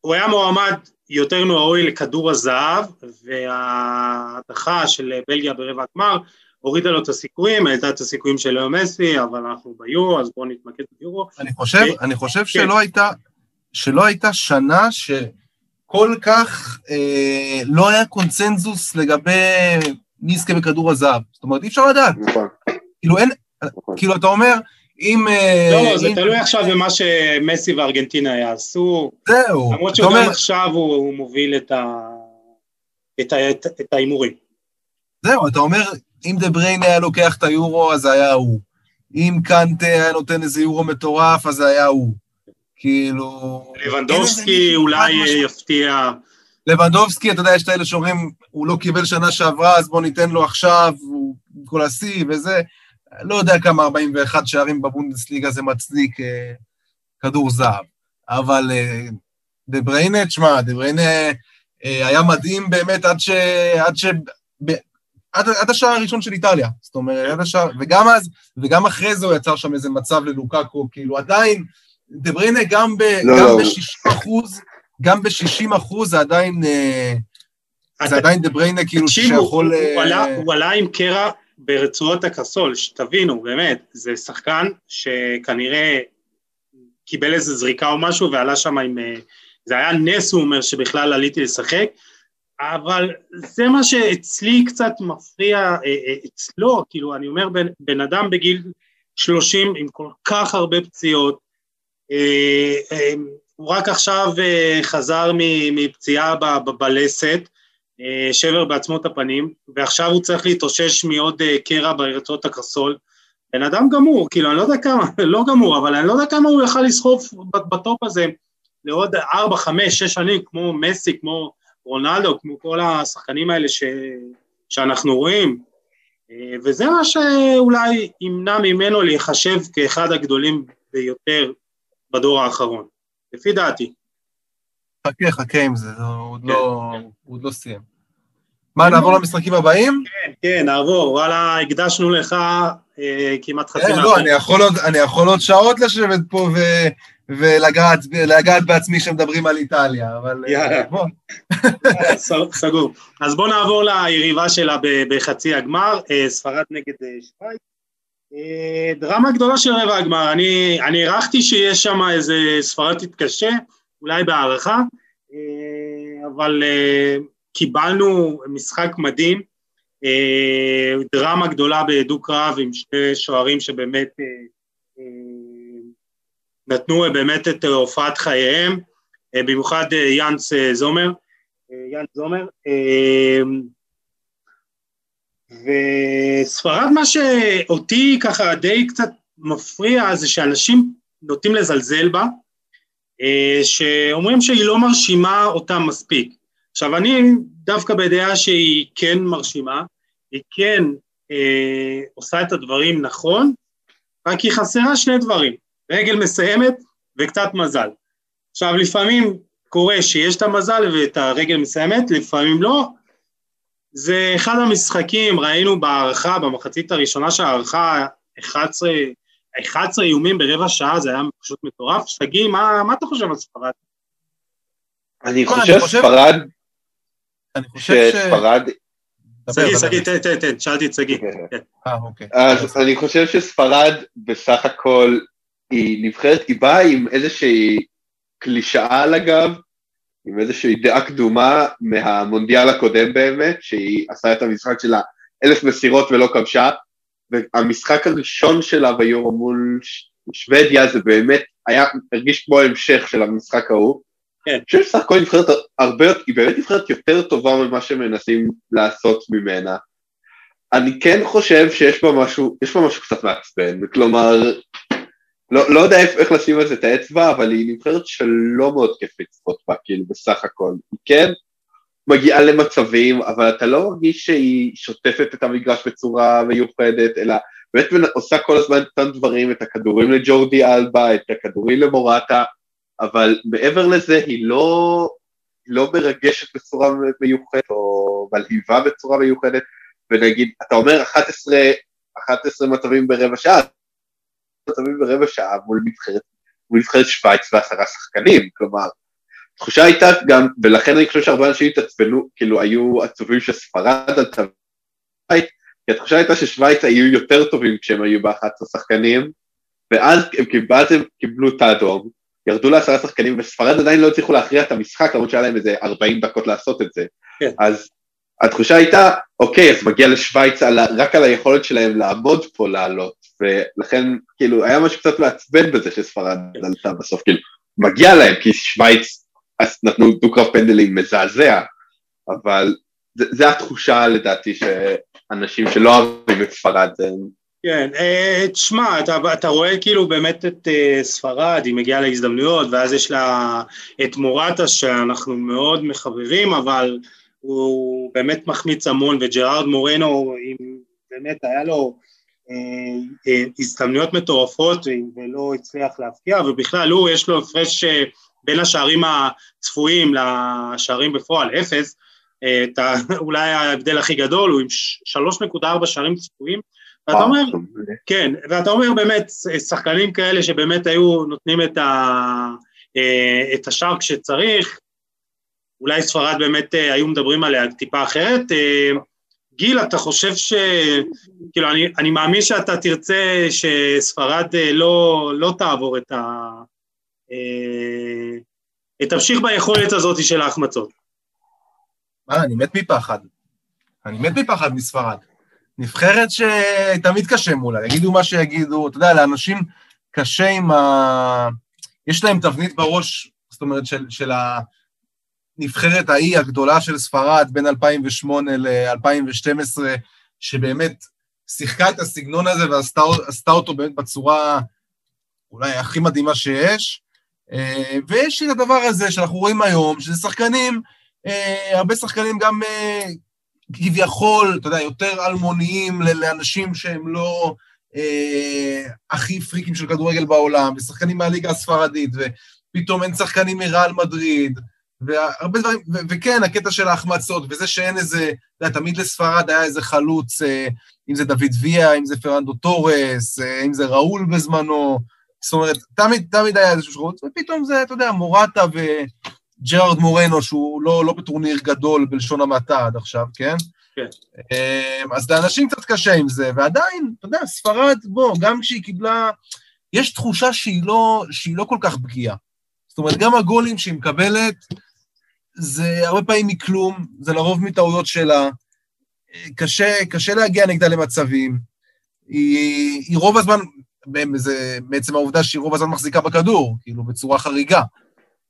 הוא היה מועמד יותר מראוי לכדור הזהב, וההדחה של בלגיה ברבע הגמר הורידה לו את הסיכויים, העלתה את הסיכויים של לאו מסי, אבל אנחנו ביורו, אז בואו נתמקד ביורו. אני חושב, ו... אני חושב כן. שלא, הייתה, שלא הייתה שנה שכל כך אה, לא היה קונצנזוס לגבי מי יזכה בכדור הזהב. זאת אומרת, אי אפשר לדעת. נכון. כאילו אין, נכון. כאילו אתה אומר, אם... אה, לא, זה תלוי עכשיו במה שמסי וארגנטינה יעשו. זהו. למרות שגם. עכשיו הוא, מוביל את ההימורים. זהו, אתה אומר, אם דה בריין היה לוקח את היורו, אז זה היה הוא. אם קנטה היה נותן איזה יורו מטורף, אז זה היה הוא. כאילו... לבנדובסקי אולי יפתיע. לבנדובסקי, אתה יודע, יש את האלה שאומרים, הוא לא קיבל שנה שעברה, אז בוא ניתן לו עכשיו, הוא כל השיא וזה. לא יודע כמה 41 שערים בבונדסליגה זה מצדיק אה, כדור זהב, אבל אה, דה בריינה, תשמע, דה בריינה אה, היה מדהים באמת עד ש... עד ש... ב, עד, עד השער הראשון של איטליה, זאת אומרת, עד השער, וגם אז, וגם אחרי זה הוא יצר שם איזה מצב ללוקקו, כאילו עדיין, דה בריינה גם, ב, לא, גם לא. ב-60 אחוז, גם ב-60 אחוז זה עדיין, אה, זה עדיין דה בריינה כאילו שיכול... הוא, הוא, עלה, הוא עלה עם קרע ברצועות הקרסול, שתבינו, באמת, זה שחקן שכנראה קיבל איזה זריקה או משהו ועלה שם עם... אה, זה היה נס, הוא אומר, שבכלל עליתי לשחק, אבל זה מה שאצלי קצת מפריע אה, אה, אצלו, כאילו, אני אומר, בן, בן אדם בגיל 30 עם כל כך הרבה פציעות, הוא רק עכשיו חזר מפציעה בלסת, שבר בעצמות הפנים, ועכשיו הוא צריך להתאושש מעוד אה, קרע ברצועות הקרסול. בן אדם גמור, כאילו, אני לא יודע כמה, לא גמור, אבל אני לא יודע כמה הוא יכל לסחוף בטופ הזה לעוד ארבע, חמש, שש שנים, כמו מסי, כמו רונלדו, כמו כל השחקנים האלה ש, שאנחנו רואים. אה, וזה מה שאולי ימנע ממנו להיחשב כאחד הגדולים ביותר בדור האחרון, לפי דעתי. חכה, חכה עם זה, לא, הוא עוד כן, לא, כן. לא סיים. מה, נעבור למשחקים הבאים? כן, כן, נעבור, וואלה, הקדשנו לך אה, כמעט חצי מהחיים. לא, אני יכול עוד שעות לשבת פה ולגעת בעצמי שמדברים על איטליה, אבל... אה, יאללה. בוא. סגור. אז בואו נעבור ליריבה שלה בחצי הגמר, אה, ספרד נגד שווייץ. דרמה גדולה של רבע הגמר, אני הערכתי שיש שם איזה ספרד תתקשה, אולי בהערכה, אה, אבל אה, קיבלנו משחק מדהים. דרמה גדולה בדו-קרב עם שני שוערים שבאמת נתנו באמת את הופעת חייהם, במיוחד יאנס זומר, יאנס זומר, וספרד מה שאותי ככה די קצת מפריע זה שאנשים נוטים לזלזל בה, אה, שאומרים שהיא לא מרשימה אותם מספיק. עכשיו אני דווקא בדעה שהיא כן מרשימה, היא כן אה, עושה את הדברים נכון, רק היא חסרה שני דברים, רגל מסיימת וקצת מזל. עכשיו לפעמים קורה שיש את המזל ואת הרגל מסיימת, לפעמים לא, זה אחד המשחקים, ראינו בהערכה, במחצית הראשונה של ההערכה, 11, 11 איומים ברבע שעה, זה היה פשוט מטורף. שגיא, מה, מה אתה חושב על ספרד? אני חושב ספרד, אני חושב שספרד... שגיא, שגיא, תן, תן, תן, שאלתי את שגיא. כן. אה, אוקיי. אז אני חושב שספרד בסך הכל היא נבחרת, היא באה עם איזושהי קלישאה על הגב, עם איזושהי דעה קדומה מהמונדיאל הקודם באמת, שהיא עשה את המשחק שלה אלף מסירות ולא כבשה, והמשחק הראשון שלה ביורו מול שוודיה זה באמת היה, הרגיש כמו המשך של המשחק ההוא. כן. אני חושב שסך הכל נבחרת הרבה, היא באמת נבחרת יותר טובה ממה שמנסים לעשות ממנה. אני כן חושב שיש בה משהו, יש בה משהו קצת מעצבן, כלומר, לא, לא יודע איך לשים על זה את האצבע, אבל היא נבחרת שלא מאוד כיף לצפות בה, כאילו, בסך הכל. היא כן מגיעה למצבים, אבל אתה לא מרגיש שהיא שוטפת את המגרש בצורה מיוחדת, אלא באמת עושה כל הזמן את אותם דברים, את הכדורים לג'ורדי אלבה, את הכדורים למורטה, אבל מעבר לזה היא לא, לא מרגשת בצורה מיוחדת, או מלהיבה בצורה מיוחדת, ונגיד, אתה אומר 11, 11 מצבים ברבע שעה, מצבים ברבע שעה מול נבחרת, מול נבחרת שווייץ ועשרה שחקנים, כלומר, התחושה הייתה גם, ולכן אני חושב שהרבה אנשים התעצבנו, כאילו היו עצובים שספרד עלתה שווייץ, כי התחושה הייתה ששווייץ היו יותר טובים כשהם היו ב-11 שחקנים, ואז הם קיבלו, קיבלו את האדום, ירדו לעשרה שחקנים, וספרד עדיין לא הצליחו להכריע את המשחק, למרות שהיה להם איזה 40 דקות לעשות את זה. כן. אז התחושה הייתה, אוקיי, אז מגיע לשוויץ על, רק על היכולת שלהם לעמוד פה לעלות, ולכן כאילו היה משהו קצת מעצבן בזה שספרד עלתה בסוף, כאילו מגיע להם כי שווייץ נתנו דו-קרב פנדלים מזעזע, אבל זה, זה התחושה לדעתי שאנשים שלא אוהבים את ספרד כן, אה, תשמע, אתה, אתה רואה כאילו באמת את uh, ספרד, היא מגיעה להזדמנויות, ואז יש לה את מורטה שאנחנו מאוד מחבבים, אבל הוא באמת מחמיץ המון, וג'רארד מורנו, אם באמת היה לו אה, אה, הזדמנויות מטורפות ולא הצליח להפקיע, ובכלל הוא, יש לו הפרש אה, בין השערים הצפויים לשערים בפועל, אפס, את ה, אולי ההבדל הכי גדול, הוא עם 3.4 שערים צפויים, ואתה אומר, כן, ואתה אומר באמת, שחקנים כאלה שבאמת היו נותנים את, ה, את השער כשצריך, אולי ספרד באמת היו מדברים עליה טיפה אחרת, גיל, אתה חושב ש... כאילו, אני, אני מאמין שאתה תרצה שספרד אה, לא, לא תעבור את ה... אה, תמשיך ביכולת הזאת של ההחמצות. מה, אני מת מפחד. אני מת מפחד מספרד. נבחרת שתמיד קשה מולה, יגידו מה שיגידו, אתה יודע, לאנשים קשה עם ה... יש להם תבנית בראש, זאת אומרת, של, של ה... נבחרת האי הגדולה של ספרד בין 2008 ל-2012, שבאמת שיחקה את הסגנון הזה ועשתה אותו באמת בצורה אולי הכי מדהימה שיש. אה, ויש את הדבר הזה שאנחנו רואים היום, שזה שחקנים, אה, הרבה שחקנים גם אה, כביכול, אתה יודע, יותר אלמוניים לאנשים שהם לא הכי פריקים של כדורגל בעולם, ושחקנים מהליגה הספרדית, ופתאום אין שחקנים מרעל מדריד, והרבה דברים, ו- וכן, הקטע של ההחמצות, וזה שאין איזה, אתה יודע, תמיד לספרד היה איזה חלוץ, אה, אם זה דויד וייה, אם זה פרננדו טורס, אה, אם זה ראול בזמנו, זאת אומרת, תמיד, תמיד היה איזשהו חלוץ, ופתאום זה, אתה יודע, מורטה וג'רארד מורנו, שהוא לא, לא בטורניר גדול בלשון המעטה עד עכשיו, כן? כן. אה, אז לאנשים קצת קשה עם זה, ועדיין, אתה יודע, ספרד, בוא, גם כשהיא קיבלה, יש תחושה שהיא לא, שהיא לא כל כך פגיעה. זאת אומרת, גם הגולים שהיא מקבלת, זה הרבה פעמים מכלום, זה לרוב מטעויות שלה. קשה, קשה להגיע נגדה למצבים. היא, היא רוב הזמן, זה בעצם העובדה שהיא רוב הזמן מחזיקה בכדור, כאילו בצורה חריגה.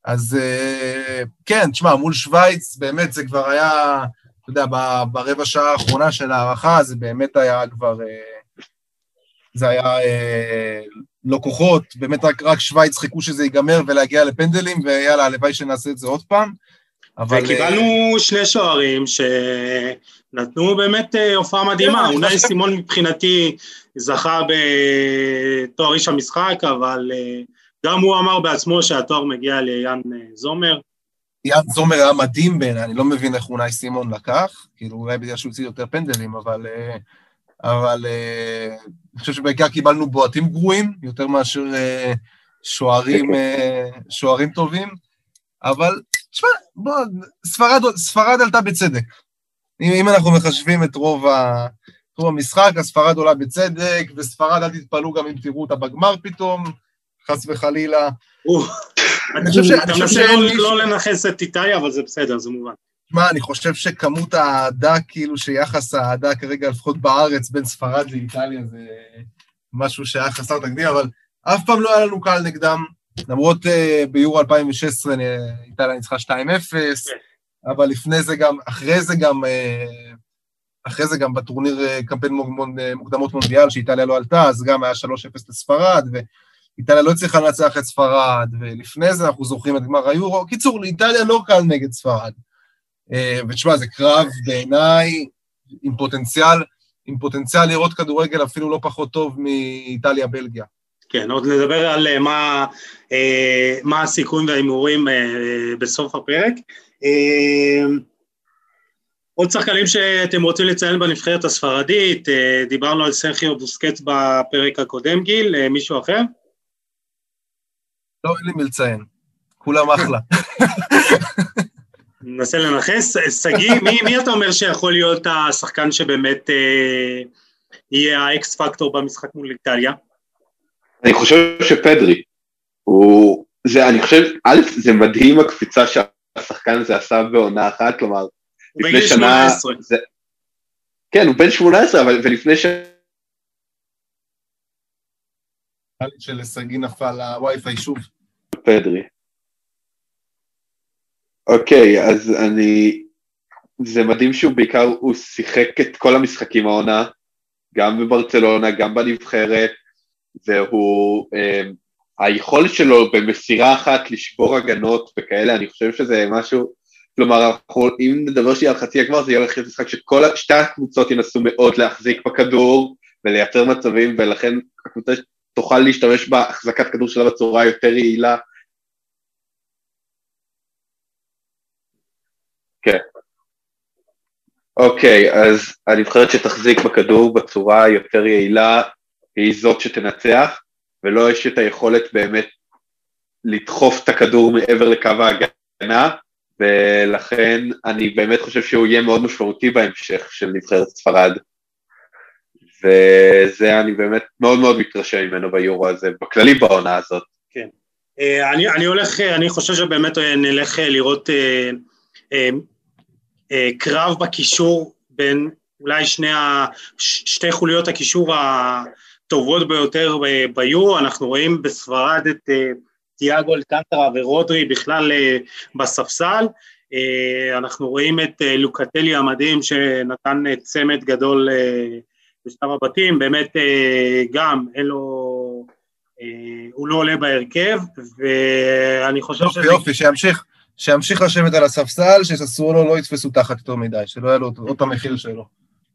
אז אה, כן, תשמע, מול שווייץ, באמת זה כבר היה, אתה יודע, ברבע שעה האחרונה של ההערכה, זה באמת היה כבר, אה, זה היה אה, לא כוחות, באמת רק, רק שווייץ חיכו שזה ייגמר ולהגיע לפנדלים, ויאללה, הלוואי שנעשה את זה עוד פעם. אבל... וקיבלנו שני שוערים שנתנו באמת הופעה מדהימה, כן, אולי סימון מבחינתי זכה בתואר איש המשחק, אבל גם הוא אמר בעצמו שהתואר מגיע ליאן אה, זומר. יאן זומר היה מדהים בעיניי, אני לא מבין איך אולי סימון לקח, כאילו אולי בגלל שהוא הוציא יותר פנדלים, אבל, אה, אבל אה, אני חושב שבעיקר קיבלנו בועטים גרועים, יותר מאשר שוערים, שוערים טובים, אבל תשמע, בוא, ספרד, ספרד עלתה בצדק. אם אנחנו מחשבים את רוב, ה, רוב המשחק, אז ספרד עולה בצדק, וספרד, אל תתפלאו גם אם תראו אותה בגמר פתאום, חס וחלילה. אני חושב ש... מנסה לא, לא לנכס את איטליה, אבל זה בסדר, זה מובן. שמע, אני חושב שכמות האהדה, כאילו שיחס האהדה כרגע, לפחות בארץ, בין ספרד לאיטליה, זה משהו שהיה חסר תקדים, אבל אף פעם לא היה לנו קל נגדם, למרות uh, ביורו 2016 איטליה ניצחה 2-0, כן. אבל לפני זה גם, אחרי זה גם, uh, אחרי זה גם בטורניר uh, קמפיין מוקדמות מונדיאל, שאיטליה לא עלתה, אז גם היה 3-0 לספרד, איטליה לא צריכה לנצח את ספרד, ולפני זה אנחנו זוכרים את גמר היורו. קיצור, לאיטליה לא קל נגד ספרד. אה, ותשמע, זה קרב בעיניי עם פוטנציאל, עם פוטנציאל לראות כדורגל אפילו לא פחות טוב מאיטליה-בלגיה. כן, עוד נדבר על אה, מה, אה, מה הסיכויים וההימורים בסוף הפרק. עוד שחקנים שאתם רוצים לציין בנבחרת הספרדית, דיברנו על סרחיו בוסקט בפרק הקודם, גיל, מישהו אחר? לא, אין לי מי לציין. כולם אחלה. ננסה לנכס. שגיא, מי, מי אתה אומר שיכול להיות השחקן שבאמת אה, יהיה האקס פקטור במשחק מול איטליה? אני חושב שפדרי. הוא... זה, אני חושב, א', זה מדהים הקפיצה שהשחקן הזה עשה בעונה אחת, כלומר. הוא בן 18. כן, הוא בן 18, אבל ולפני ש... שגיא נפל הווי-פיי שוב. פדרי. אוקיי, אז אני... זה מדהים שהוא בעיקר, הוא שיחק את כל המשחקים העונה, גם בברצלונה, גם בנבחרת, והוא... אה, היכולת שלו במסירה אחת לשבור הגנות וכאלה, אני חושב שזה משהו, כלומר, אם נדבר שנייה על חצי הגמר, זה יהיה הולך להיות משחק שכל שתי הקבוצות ינסו מאוד להחזיק בכדור ולייצר מצבים, ולכן הקבוצה תוכל להשתמש בהחזקת כדור שלה בצורה יותר יעילה. כן. אוקיי, אז הנבחרת שתחזיק בכדור בצורה יותר יעילה היא זאת שתנצח, ולא יש את היכולת באמת לדחוף את הכדור מעבר לקו ההגנה, ולכן אני באמת חושב שהוא יהיה מאוד משמעותי בהמשך של נבחרת ספרד. וזה, אני באמת מאוד מאוד מתרשם ממנו ביורו הזה, בכללי בעונה הזאת. כן. אה, אני, אני הולך, אני חושב שבאמת נלך לראות אה, אה, קרב בקישור בין אולי שני ה, שתי חוליות הקישור הטובות ביותר ביורו, אנחנו רואים בספרד את תיאגו אלקנטרה ורודרי בכלל בספסל, אנחנו רואים את לוקטלי המדהים שנתן צמד גדול בשלב הבתים, באמת אה, גם אין לו, אה, הוא לא עולה בהרכב, ואני חושב שזה... יופי, שימשיך, שימשיך לשבת על הספסל, שססוולו לא יתפסו תחת יותר מדי, שלא יהיה לו עוד המחיר שלו.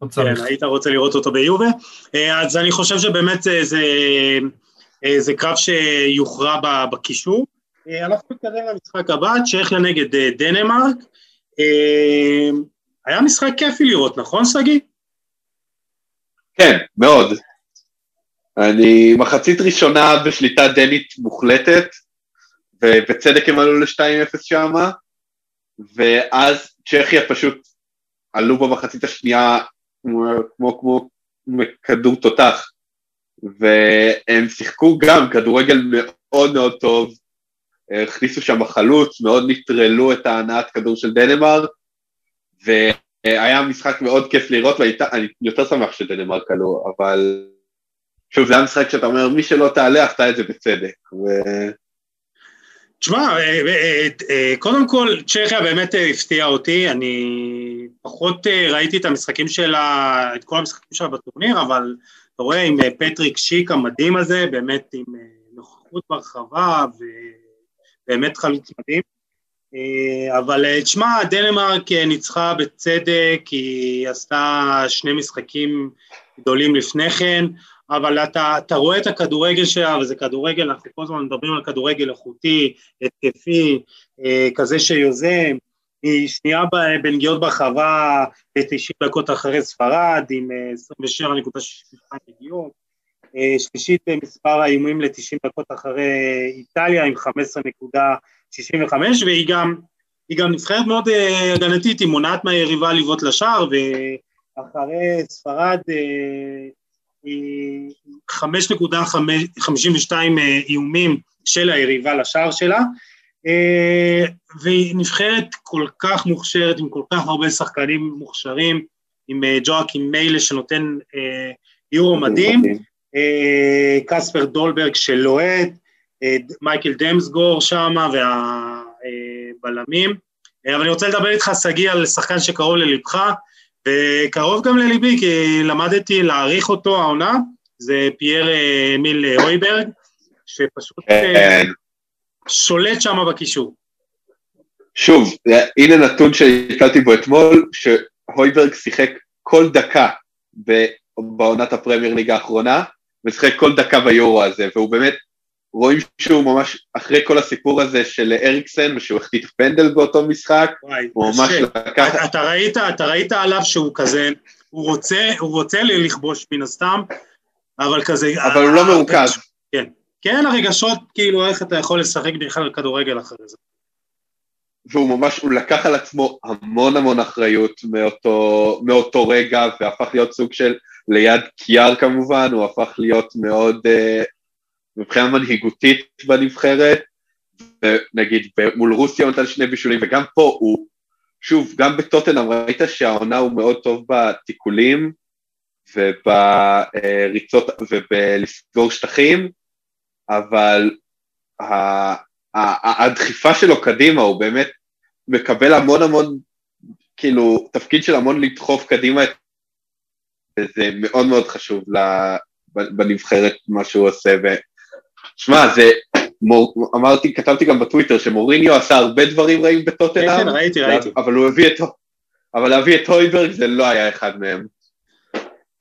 לא כן, היית רוצה לראות אותו ביובה. אה, אז אני חושב שבאמת זה, זה, זה קרב שיוכרע בקישור. אנחנו נתקדם למשחק הבא, צ'כיה נגד דנמרק. היה משחק כיפי לראות, נכון שגיא? כן, מאוד. אני מחצית ראשונה בשליטה דנית מוחלטת, ובצדק הם עלו ל-2-0 שם, ואז צ'כיה פשוט עלו במחצית השנייה כמו, כמו, כמו כדור תותח, והם שיחקו גם כדורגל מאוד מאוד טוב, הכניסו שם חלוץ, מאוד נטרלו את ההנעת כדור של דנמרק, היה משחק מאוד כיף לראות, ואני יותר שמח שדנמרק עלו, אבל שוב, זה היה משחק שאתה אומר, מי שלא תעלה, עשתה את זה בצדק. ו... תשמע, אה, אה, אה, קודם כל, צ'כיה באמת הפתיעה אותי, אני פחות ראיתי את המשחקים שלה, את כל המשחקים שלה בטורניר, אבל אתה רואה עם פטריק שיק המדהים הזה, באמת עם נוכחות ברחבה, ובאמת חלוץ מדהים. אבל תשמע, דנמרק ניצחה בצדק, היא עשתה שני משחקים גדולים לפני כן, אבל אתה, אתה רואה את הכדורגל שלה, וזה כדורגל, אנחנו כל הזמן מדברים על כדורגל איכותי, התקפי, אה, כזה שיוזם, היא שנייה בנגיעות ברחבה ב-90 דקות אחרי ספרד, עם 27.62 נגיעות, אה, שלישית במספר האיומים ל-90 דקות אחרי איטליה עם 15.65, והיא גם, היא גם נבחרת מאוד אה, הגנתית, היא מונעת מהיריבה לבעוט לשער, ואחרי ספרד 5.52 אה, איומים של היריבה לשער שלה, אה, והיא נבחרת כל כך מוכשרת, עם כל כך הרבה שחקנים מוכשרים, עם אה, ג'ואקים מיילה שנותן יורו מדהים, קספר דולברג שלוהט, מייקל דמסגור שם והבלמים. אבל אני רוצה לדבר איתך, שגיא, על שחקן שקרוב ללבך, וקרוב גם לליבי, כי למדתי להעריך אותו העונה, זה פייר אה, מיל הויברג, שפשוט אה, כן. שולט שם בקישור. שוב, הנה נתון שהקלתי בו אתמול, שהויברג שיחק כל דקה בעונת הפרמייר ליג האחרונה, ושיחק כל דקה ביורו הזה, והוא באמת רואים שהוא ממש, אחרי כל הסיפור הזה של אריקסן, ושהוא החטיא פנדל באותו משחק, וואי, הוא ממש לקח... אתה ראית, אתה ראית עליו שהוא כזה, הוא רוצה, הוא רוצה לכבוש מן הסתם, אבל כזה... אבל הוא לא מרוכז. כן, הרגשות, כאילו איך אתה יכול לשחק בכלל כדורגל אחרי זה. והוא ממש, הוא לקח על עצמו המון המון אחריות מאותו, מאותו רגע, והפך להיות סוג של, ליד קיאר כמובן, הוא הפך להיות מאוד... Uh, מבחינה מנהיגותית בנבחרת, נגיד מול רוסיה הוא נתן שני בישולים, וגם פה הוא, שוב, גם בטוטנאם ראית שהעונה הוא מאוד טוב בתיקולים, ובריצות, ובלסגור שטחים, אבל הדחיפה שלו קדימה, הוא באמת מקבל המון המון, כאילו, תפקיד של המון לדחוף קדימה, וזה מאוד מאוד חשוב בנבחרת מה שהוא עושה, שמע, זה, מור, אמרתי, כתבתי גם בטוויטר שמוריניו עשה הרבה דברים רעים בטוטנאם, כן, כן, ראיתי, ראיתי. אבל הוא הביא את, אבל להביא את הויברג זה לא היה אחד מהם.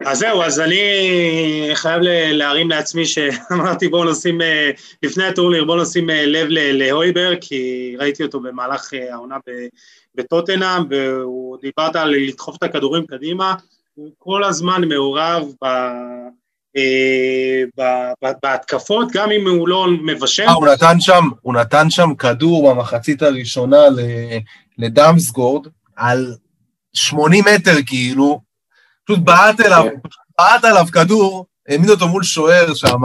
אז זהו, אז אני חייב להרים לעצמי שאמרתי בואו נשים, אה, לפני הטורניר בואו נשים אה, לב להויברג, כי ראיתי אותו במהלך אה, העונה בטוטנאם, והוא דיברת על לדחוף את הכדורים קדימה, הוא כל הזמן מעורב ב... בהתקפות, גם אם הוא לא מבשל. הוא נתן שם, הוא נתן שם כדור במחצית הראשונה לדאמסגורד, על 80 מטר כאילו, פשוט בעט אליו, בעט עליו כדור, העמיד אותו מול שוער שם,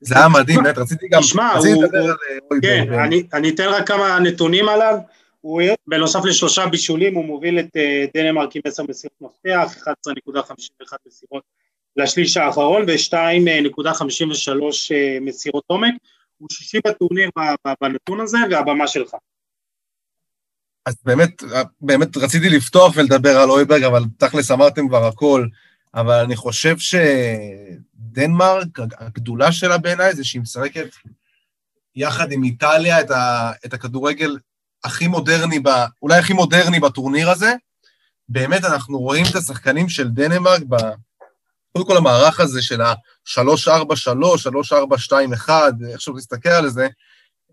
זה היה מדהים, באמת, רציתי גם, שמע, הוא, אה, כן, אני אתן רק כמה נתונים עליו, הוא בנוסף לשלושה בישולים, הוא מוביל את דנמרק עם עשר מסירות מפתח, 11.51 מסירות לשליש האחרון ו-2.53 אה, מסירות עומק, הוא שישי בטורניר בנתון הזה והבמה שלך. אז באמת, באמת רציתי לפתוח ולדבר על אויברג, אבל תכלס אמרתם כבר הכל, אבל אני חושב שדנמרק, הגדולה שלה בעיניי זה שהיא משחקת יחד עם איטליה את, ה, את הכדורגל הכי מודרני, ב, אולי הכי מודרני בטורניר הזה. באמת אנחנו רואים את השחקנים של דנמרק ב, קודם כל המערך הזה של ה-3-4-3, 3-4-2-1, איך שאתה תסתכל על זה,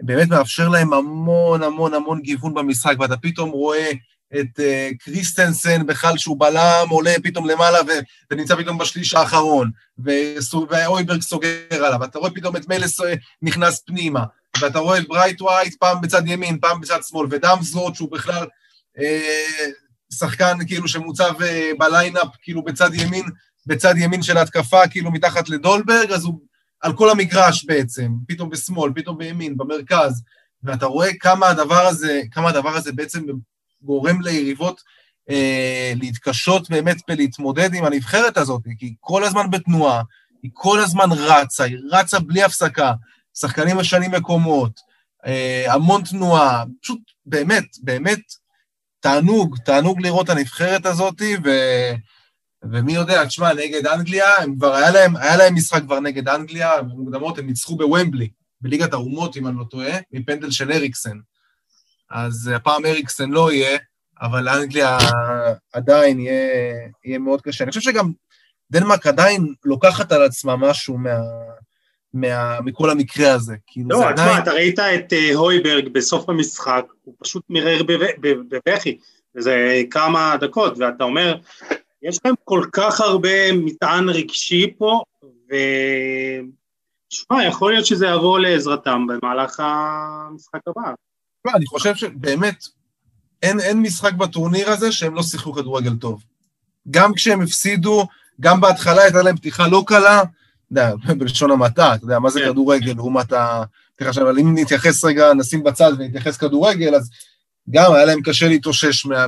באמת מאפשר להם המון המון המון גיוון במשחק, ואתה פתאום רואה את אה, קריסטנסן בכלל שהוא בלם, עולה פתאום למעלה ו- ונמצא פתאום בשליש האחרון, והויברג סוגר עליו, ואתה רואה פתאום את מהלה אה, נכנס פנימה, ואתה רואה את ברייט ווייט פעם בצד ימין, פעם בצד שמאל, ודמסגור שהוא בכלל אה, שחקן כאילו שמוצב אה, בליינאפ, כאילו בצד ימין, בצד ימין של ההתקפה, כאילו מתחת לדולברג, אז הוא על כל המגרש בעצם, פתאום בשמאל, פתאום בימין, במרכז, ואתה רואה כמה הדבר הזה, כמה הדבר הזה בעצם גורם ליריבות אה, להתקשות באמת בלהתמודד עם הנבחרת הזאת, כי היא כל הזמן בתנועה, היא כל הזמן רצה, היא רצה בלי הפסקה, שחקנים משנים מקומות, אה, המון תנועה, פשוט באמת, באמת תענוג, תענוג לראות את הנבחרת הזאת, ו... ומי יודע, תשמע, נגד אנגליה, הם כבר, היה להם, היה להם משחק כבר נגד אנגליה, במוקדמות הם ניצחו בוומבלי, בליגת האומות, אם אני לא טועה, מפנדל של אריקסן. אז הפעם אריקסן לא יהיה, אבל אנגליה עדיין יהיה, יהיה מאוד קשה. אני חושב שגם דנמרק עדיין לוקחת על עצמה משהו מה, מה, מכל המקרה הזה. כאילו לא, תשמע, עדיין... אתה ראית את uh, הויברג בסוף המשחק, הוא פשוט מרר בבכי, וזה כמה דקות, ואתה אומר, יש להם כל כך הרבה מטען רגשי פה, ו... שמע, יכול להיות שזה יעבור לעזרתם במהלך המשחק הבא. לא, אני חושב שבאמת, אין, אין משחק בטורניר הזה שהם לא שיחקו כדורגל טוב. גם כשהם הפסידו, גם בהתחלה הייתה להם פתיחה לא קלה, אתה יודע, בלשון המעטה, אתה יודע, מה זה כן. כדורגל לעומת ה... אבל אם נתייחס רגע, נשים בצד ונתייחס כדורגל, אז גם היה להם קשה להתאושש מה...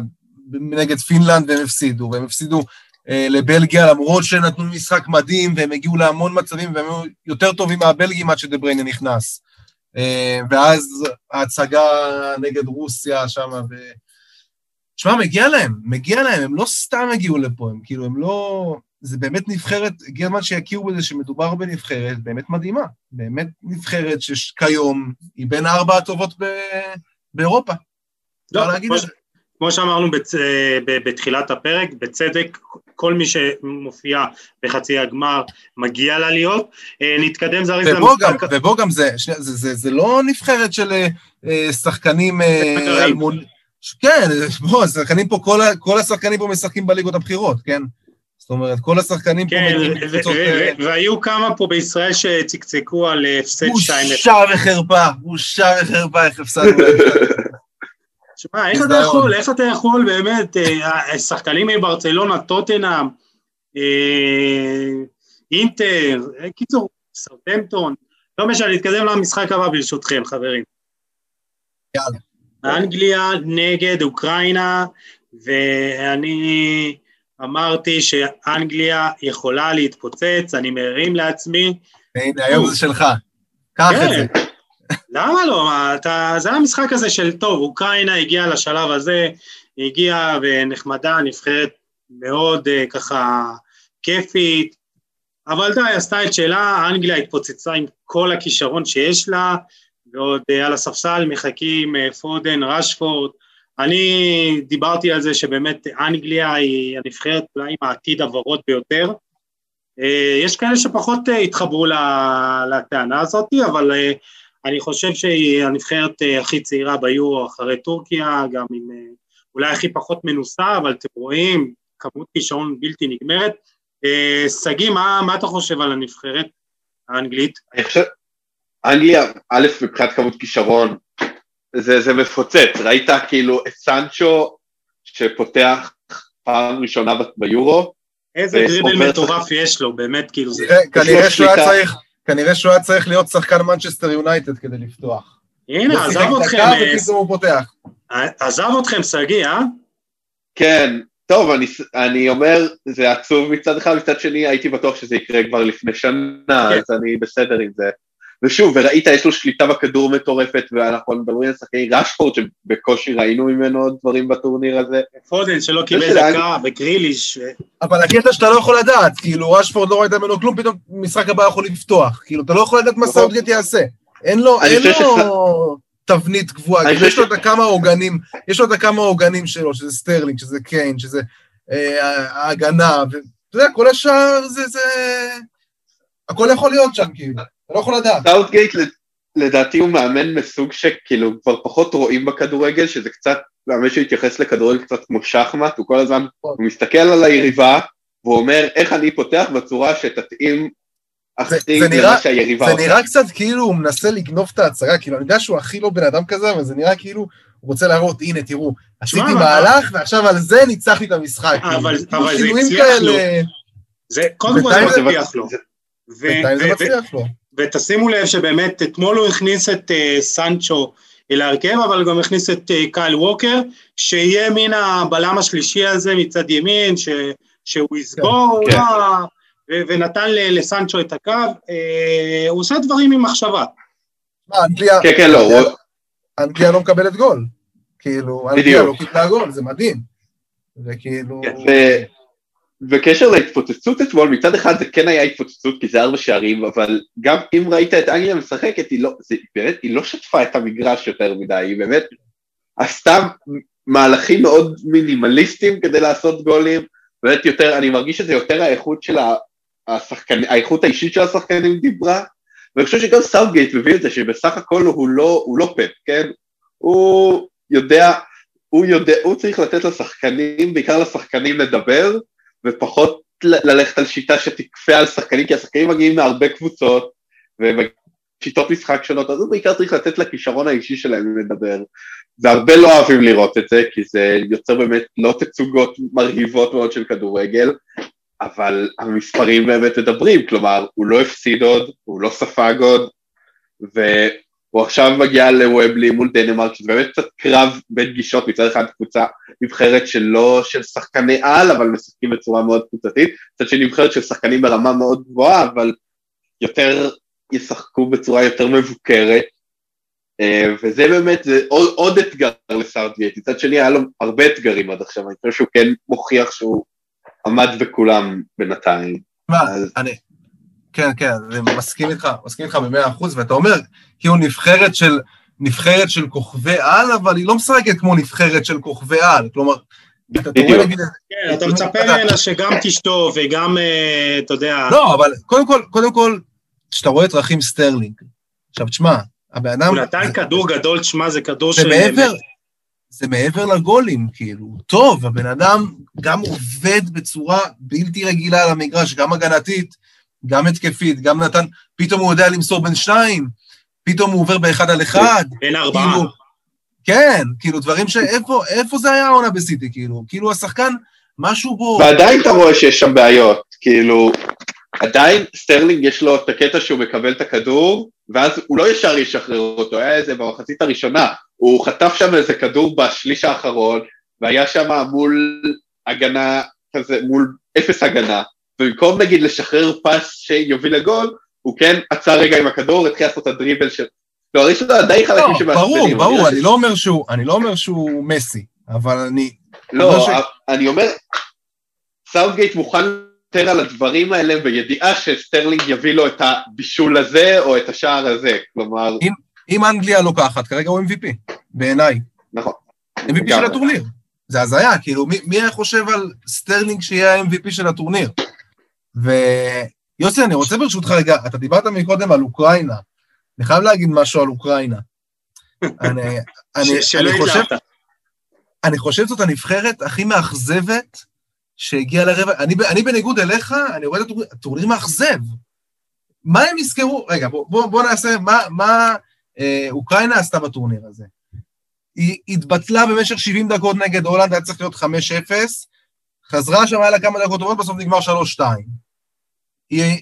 נגד פינלנד והם הפסידו, והם הפסידו אה, לבלגיה למרות שנתנו משחק מדהים והם הגיעו להמון מצבים והם היו יותר טובים מהבלגים עד שדבריינה נכנס. אה, ואז ההצגה נגד רוסיה שם, ו... שמע, מגיע להם, מגיע להם, הם לא סתם הגיעו לפה, הם כאילו, הם לא... זה באמת נבחרת, הגיע הזמן שיכירו בזה שמדובר בנבחרת באמת מדהימה, באמת נבחרת שכיום היא בין הארבע הטובות ב... באירופה. לא, כמו, כמו שאמרנו בצ... בתחילת הפרק, בצדק, כל מי שמופיע בחצי הגמר מגיע לעליות. אה, נתקדם זריז למשחק... ובוא גם זה, זה, זה, זה, זה לא נבחרת של אה, שחקנים... אלמון... כן, בוא, השחקנים פה, כל, כל השחקנים פה משחקים בליגות הבכירות, כן? זאת אומרת, כל השחקנים כן, פה... כן, והיו כמה פה בישראל שצקצקו על הפסד 2-0. בושה וחרפה, בושה וחרפה, איך הפסדנו. שמע, איך אתה יכול, איך אתה יכול באמת, אה, שחקנים מברצלונה, טוטנאם, אה, אינטר, אה, קיצור, סרטמפטון, לא משנה, נתקדם למשחק הבא ברשותכם, חברים. יאללה. אנגליה נגד אוקראינה, ואני אמרתי שאנגליה יכולה להתפוצץ, אני מרים לעצמי. הנה, היום זה שלך. קח את זה. למה לא? אתה, זה המשחק הזה של טוב, אוקראינה הגיעה לשלב הזה, הגיעה ונחמדה, נבחרת מאוד uh, ככה כיפית, אבל די, עשתה את שלה, אנגליה התפוצצה עם כל הכישרון שיש לה, ועוד uh, על הספסל מחכים uh, פודן, רשפורד, אני דיברתי על זה שבאמת אנגליה היא הנבחרת אולי עם העתיד הוורוד ביותר, יש כאלה שפחות התחברו לטענה הזאת, אבל אני חושב שהיא הנבחרת אה, הכי צעירה ביורו אחרי טורקיה, גם עם אה, אולי הכי פחות מנוסה, אבל אתם רואים כמות כישרון בלתי נגמרת. אה, שגיא, מה, מה אתה חושב על הנבחרת האנגלית? אני חושב, אנגליה, א', מבחינת כמות כישרון, זה, זה מפוצץ, ראית כאילו את סנצ'ו שפותח פעם ראשונה ביורו. איזה דריבל מטורף יש לו, באמת, כאילו זה... כנראה שהוא היה צריך... כנראה שהוא היה צריך להיות שחקן מנצ'סטר יונייטד כדי לפתוח. הנה, עזב אתכם. ופתאום הוא פותח. עזב אתכם, שגיא, אה? כן, טוב, אני, אני אומר, זה עצוב מצד אחד, מצד שני הייתי בטוח שזה יקרה כבר לפני שנה, כן. אז אני בסדר עם זה. ושוב, וראית, יש לו שליטה בכדור מטורפת, ואנחנו מדברים על שחקני רשפורד, שבקושי ראינו ממנו עוד דברים בטורניר הזה. פודן שלא קיבל דקה, וגריליש. אבל הקטע שאתה לא יכול לדעת, כאילו, רשפורד לא ראית ממנו כלום, פתאום משחק הבא יכול לפתוח. כאילו, אתה לא יכול לדעת מה נכון. סאוטגט יעשה. אין לו, אין לו תבנית קבועה, יש לו את הכמה עוגנים, יש לו את הכמה עוגנים שלו, שזה סטרלינג, שזה קיין, שזה אה, ההגנה, ואתה יודע, כל השאר זה, זה... הכל יכול להיות שם, כאילו. אתה לא יכול לדעת. סאוטגייט לדעתי הוא מאמן מסוג שכאילו כבר פחות רואים בכדורגל, שזה קצת, מאמן שהתייחס לכדורגל קצת כמו שחמט, הוא כל הזמן, נכון. הוא מסתכל על היריבה, והוא אומר איך אני פותח בצורה שתתאים הכי למה שהיריבה עושה. זה נראה קצת כאילו הוא מנסה לגנוב את ההצגה, כאילו אני יודע שהוא הכי לא בן אדם כזה, אבל זה נראה כאילו הוא רוצה להראות, הנה תראו, עשיתי מהלך ועכשיו על זה ניצחתי את המשחק. אבל כאילו, זה הצליח לו. זה קודם כל זה הצליח לו. בינתיים זה מצליח לו. ותשימו לב שבאמת אתמול הוא הכניס את uh, סנצ'ו אל ההרכב, אבל גם הכניס את אה, קייל ווקר, שיהיה מן הבלם השלישי הזה מצד ימין, ש, שהוא יסגור, כן, כן. ונתן לסנצ'ו את הקו, אה, הוא עושה דברים עם מחשבה. אנגליה, כן, כן, לא, אנגליה לא מקבלת גול, כאילו, אנגליה לא קיבלה גול, זה מדהים. וכאילו... בקשר להתפוצצות אתמול, מצד אחד זה כן היה התפוצצות כי זה ארבע שערים, אבל גם אם ראית את אנגליה משחקת, היא לא, זה, באמת, היא לא שטפה את המגרש יותר מדי, היא באמת עשתה מהלכים מאוד מינימליסטיים כדי לעשות גולים, באמת יותר, אני מרגיש שזה יותר האיכות של השחקנים, האיכות האישית של השחקנים דיברה, ואני חושב שגם סאוטגייט מביא את זה שבסך הכל הוא לא, הוא לא פפ, כן? הוא יודע, הוא יודע, הוא צריך לתת לשחקנים, בעיקר לשחקנים לדבר, ופחות ללכת על שיטה שתכפה על שחקנים, כי השחקנים מגיעים מהרבה קבוצות, ושיטות משחק שונות, אז הוא בעיקר צריך לתת לכישרון האישי שלהם לדבר. והרבה לא אוהבים לראות את זה, כי זה יוצר באמת לא תצוגות מרהיבות מאוד של כדורגל, אבל המספרים באמת מדברים, כלומר, הוא לא הפסיד עוד, הוא לא ספג עוד, ו... הוא עכשיו מגיע לוובלי מול דנמרק, שזה באמת קצת קרב בין גישות, מצד אחד קבוצה נבחרת שלא של שחקני על, אבל משחקים בצורה מאוד קבוצתית, מצד שני נבחרת של שחקנים ברמה מאוד גבוהה, אבל יותר ישחקו בצורה יותר מבוקרת, אה, וזה באמת, זה עוד, עוד אתגר לסארטגייט, מצד שני היה לו הרבה אתגרים עד עכשיו, אני חושב שהוא כן מוכיח שהוא עמד בכולם בינתיים. מה, אז... אני, כן, כן, אני מסכים איתך, מסכים איתך במאה אחוז, ואתה אומר, כאילו נבחרת של, נבחרת של כוכבי על, אבל היא לא משחקת כמו נבחרת של כוכבי על, כלומר, אתה כן, אתה מצפה ממנה שגם תשתו וגם, אה, אתה יודע... לא, אבל קודם כל, קודם כל, כשאתה רואה את רחים סטרלינג, עכשיו, תשמע, הבן אדם... הוא נתן כדור גדול, תשמע, זה כדור של... זה מעבר לגולים, כאילו. טוב, הבן אדם גם עובד בצורה בלתי רגילה על המגרש, גם הגנתית, גם התקפית, גם נתן, פתאום הוא יודע למסור בין שניים, פתאום הוא עובר באחד על אחד. בין ארבעה. כאילו, כן, כאילו דברים ש... איפה, איפה זה היה העונה בסיטי, כאילו? כאילו השחקן, משהו בו... ועדיין אתה רואה שיש שם בעיות, כאילו, עדיין סטרלינג יש לו את הקטע שהוא מקבל את הכדור, ואז הוא לא ישר ישחרר אותו, היה איזה במחצית הראשונה, הוא חטף שם איזה כדור בשליש האחרון, והיה שם מול הגנה כזה, מול אפס הגנה, ובמקום נגיד לשחרר פס שיוביל לגול, הוא כן עצר רגע עם הכדור, התחיל לעשות את הדריבל של... לא, יש לו די חלקים שמעצבנים. ברור, ברור, אני לא אומר שהוא, אני לא אומר שהוא מסי, אבל אני... לא, אני אומר, סאוטגייט מוכן יותר על הדברים האלה בידיעה שסטרלינג יביא לו את הבישול הזה או את השער הזה, כלומר... אם אנגליה לוקחת, כרגע הוא MVP, בעיניי. נכון. MVP של הטורניר. זה הזיה, כאילו, מי היה חושב על סטרלינג שיהיה ה-MVP של הטורניר? ויוסי, אני רוצה ברשותך רגע, אתה דיברת מקודם על אוקראינה. אני חייב להגיד משהו על אוקראינה. אני, אני, אני חושב... אני חושב שזאת הנבחרת הכי מאכזבת שהגיעה לרבע... אני, אני בניגוד אליך, אני רואה את הטורניר מאכזב. מה הם יזכרו? רגע, בוא, בוא, בוא נעשה, מה, מה אה, אוקראינה עשתה בטורניר הזה? היא התבטלה במשך 70 דקות נגד הולנד, היה צריך להיות 5-0, חזרה שם, היה לה כמה דקות טובות, בסוף נגמר 3-2. היא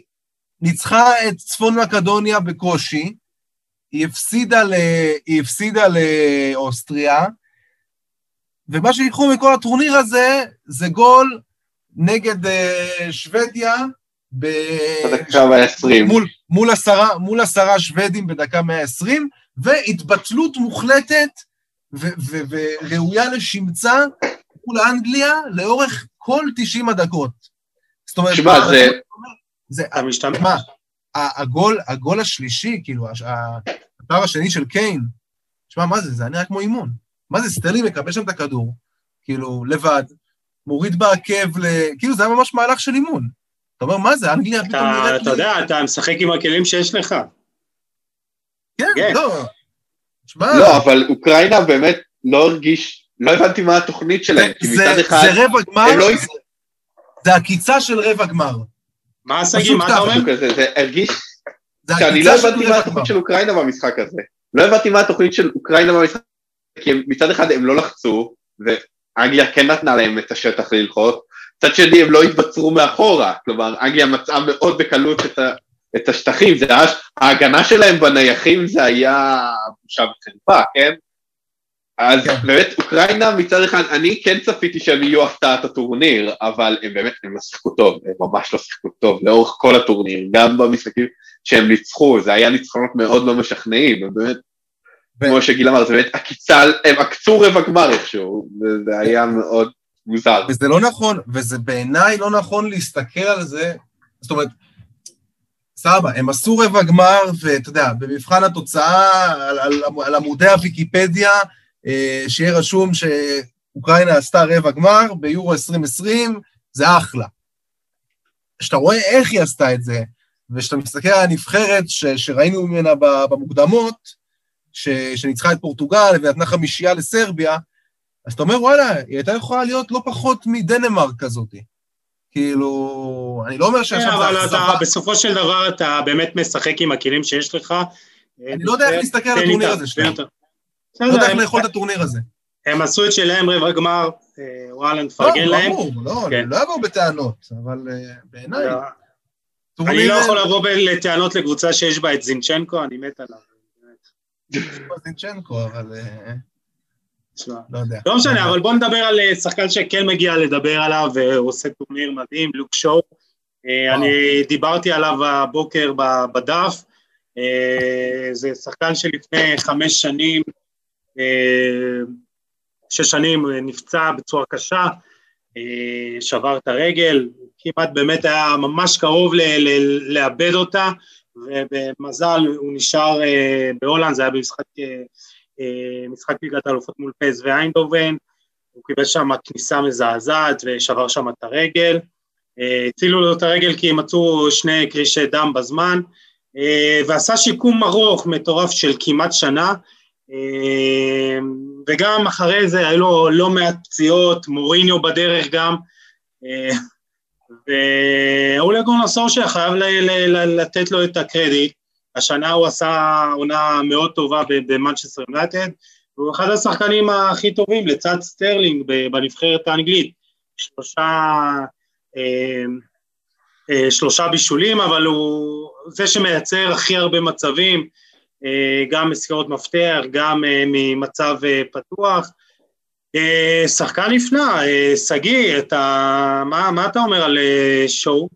ניצחה את צפון מקדוניה בקושי, היא הפסידה, ל... היא הפסידה לאוסטריה, ומה שיקחו מכל הטורניר הזה, זה גול נגד uh, שוודיה, ב... בדקה 120. מול, מול, עשרה, מול עשרה שוודים בדקה 120, והתבטלות מוחלטת וראויה לשמצה מול אנגליה לאורך כל 90 הדקות. זאת אומרת, שמה, זה... זה... מה, הגול, הגול השלישי, כאילו, השער השני של קיין, שמע, מה זה? זה היה נראה כמו אימון. מה זה, סטרלינג מקבל שם את הכדור, כאילו, לבד, מוריד בעקב ל... כאילו, זה היה ממש מהלך של אימון. אתה אומר, מה זה, אנגליה פתאום נראית... אתה יודע, אתה משחק עם הכלים שיש לך. כן, כן. לא. לא, אבל אוקראינה באמת לא הרגיש, לא הבנתי מה התוכנית שלהם, כי מצד אחד... זה רבע גמר, לא... זה עקיצה של רבע גמר. מה הסגי, מה אתה אומר? זה הרגיש... שאני לא הבנתי מה התוכנית של אוקראינה במשחק הזה. לא הבנתי מה התוכנית של אוקראינה במשחק, כי מצד אחד הם לא לחצו, ואנגליה כן נתנה להם את השטח ללחוץ, מצד שני הם לא התבצרו מאחורה, כלומר אנגליה מצאה מאוד בקלות את, ה, את השטחים, זה היה, ההגנה שלהם בנייחים זה היה בושה וחרפה, כן? אז כן. באמת, אוקראינה מצד אחד, אני כן צפיתי שהם יהיו הפתעת הטורניר, אבל הם באמת, הם לא שיחקו טוב, הם ממש לא שיחקו טוב, לאורך כל הטורניר, גם במשחקים שהם ניצחו, זה היה ניצחונות מאוד לא משכנעים, הם באמת. כמו שגיל אמר, זה באמת עקיצה, הם עקצו רבע גמר איכשהו, וזה היה מאוד מוזר. וזה לא נכון, וזה בעיניי לא נכון להסתכל על זה, זאת אומרת, סבבה, הם עשו רבע גמר, ואתה יודע, במבחן התוצאה, על, על, על עמודי הוויקיפדיה, שיהיה רשום שאוקראינה עשתה רבע גמר ביורו 2020, זה אחלה. כשאתה רואה איך היא עשתה את זה, וכשאתה מסתכל על הנבחרת ש, שראינו ממנה במוקדמות, ש, שניצחה את פורטוגל ונתנה חמישייה לסרביה, אז אתה אומר, וואלה, היא הייתה יכולה להיות לא פחות מדנמרק כזאת. כאילו, אני לא אומר שעכשיו כן, אבל אתה, בסופו של דבר אתה באמת משחק עם הכלים שיש לך. אני לא יודע איך להסתכל על הטורניר הזה שלהם. לא יודע איך לאכול את הטורניר הזה. הם עשו את שלהם רבע גמר, אה, וואלה, נפרגן לא, להם. לא, ברור, לא, אני לא אבוא בטענות, אבל אה, בעיניי... לא. אני לא יכול לבוא לטענות לקבוצה שיש בה את זינצ'נקו, אני מת עליו. זינצ'נקו, אבל... אה, לא יודע. לא משנה, אבל בוא נדבר על שחקן שכן מגיע לדבר עליו, והוא עושה טורניר מדהים, לוק שואו. אני דיברתי עליו הבוקר בדף. זה שחקן שלפני חמש שנים שש שנים נפצע בצורה קשה, אה, שבר את הרגל, כמעט באמת היה ממש קרוב לאבד אותה, ובמזל הוא נשאר אה, בהולנד, זה היה במשחק אה, משחק ליגת האלופות מול פס ואיינדובן, הוא קיבל שם כניסה מזעזעת ושבר שם את הרגל, הצילו לו את הרגל כי מצאו שני קרישי דם בזמן, ועשה שיקום ארוך מטורף של כמעט שנה, וגם אחרי זה היו לו לא מעט פציעות, מוריניו בדרך גם, אה, ואולי גורנר סורשה חייב לתת לו את הקרדיט, השנה הוא עשה עונה מאוד טובה במנצ'סטר יונייטד, והוא אחד השחקנים הכי טובים לצד סטרלינג בנבחרת האנגלית, שלושה, אמ, אה, שלושה בישולים, אבל הוא זה שמייצר הכי הרבה מצבים, אה, גם מסירות מפתח, גם אה, ממצב אה, פתוח. שחקן נפלא, שגיא, אתה, מה, מה אתה אומר על שואו?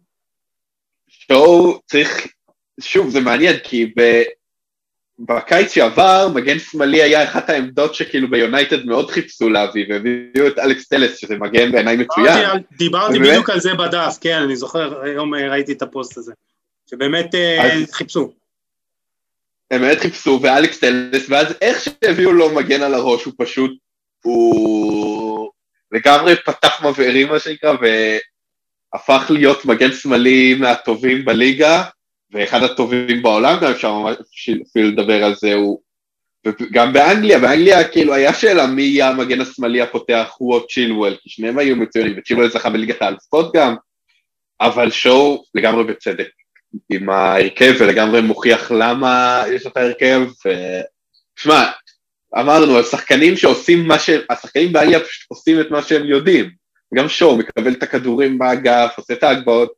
שואו צריך, שוב, זה מעניין, כי ב, בקיץ שעבר, מגן שמאלי היה אחת העמדות שכאילו ביונייטד מאוד חיפשו להביא, והביאו את אלכס טלס, שזה מגן בעיניי מצוין. דיברתי ובאמת... בדיוק על זה בדף, כן, אני זוכר, היום ראיתי את הפוסט הזה, שבאמת אז... חיפשו. הם באמת חיפשו, ואלכס טלס, ואז איך שהביאו לו מגן על הראש, הוא פשוט, הוא לגמרי פתח מבערים, מה שנקרא, והפך להיות מגן שמאלי מהטובים בליגה, ואחד הטובים בעולם, גם אפשר ממש אפילו לדבר על זה, הוא... וגם באנגליה, באנגליה כאילו היה שאלה מי יהיה המגן השמאלי הפותח, הוא או צ'ילואל, כי שניהם היו מצוינים, וצ'ילואל זכה בליגת האלפות גם, אבל שואו לגמרי בצדק. עם ההרכב ולגמרי מוכיח למה יש את ההרכב. שמע, אמרנו, השחקנים שעושים מה שהם, השחקנים באנגליה פשוט עושים את מה שהם יודעים. גם שואו מקבל את הכדורים באגף, עושה את ההגבהות.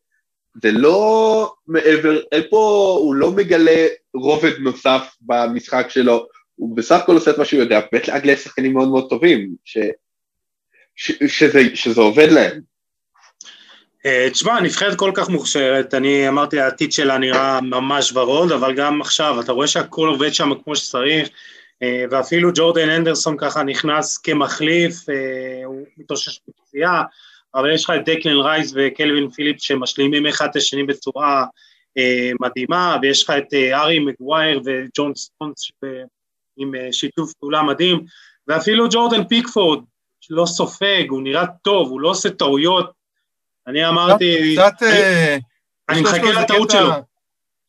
זה לא מעבר, אין פה, הוא לא מגלה רובד נוסף במשחק שלו, הוא בסך הכל עושה את מה שהוא יודע, באמת לאנגליה יש שחקנים מאוד מאוד טובים, ש, ש, שזה, שזה עובד להם. אה, תשמע, נבחרת כל כך מוכשרת, אני אמרתי העתיד שלה נראה ממש ורוד, אבל גם עכשיו, אתה רואה שהכל עובד שם כמו שצריך, אה, ואפילו ג'ורדן הנדרסון ככה נכנס כמחליף, אה, הוא מתאושש בפציעה, אבל יש לך את דקלן רייס וקלווין פיליפ שמשלימים אחד את השני בצורה מדהימה, ויש לך את הארי מגווייר וג'ון סטונס עם שיתוף פעולה מדהים, ואפילו ג'ורדן פיקפורד לא סופג, הוא נראה טוב, הוא לא עושה טעויות, אני אמרתי... קצת... אה, אני מחכה לטעות שלו.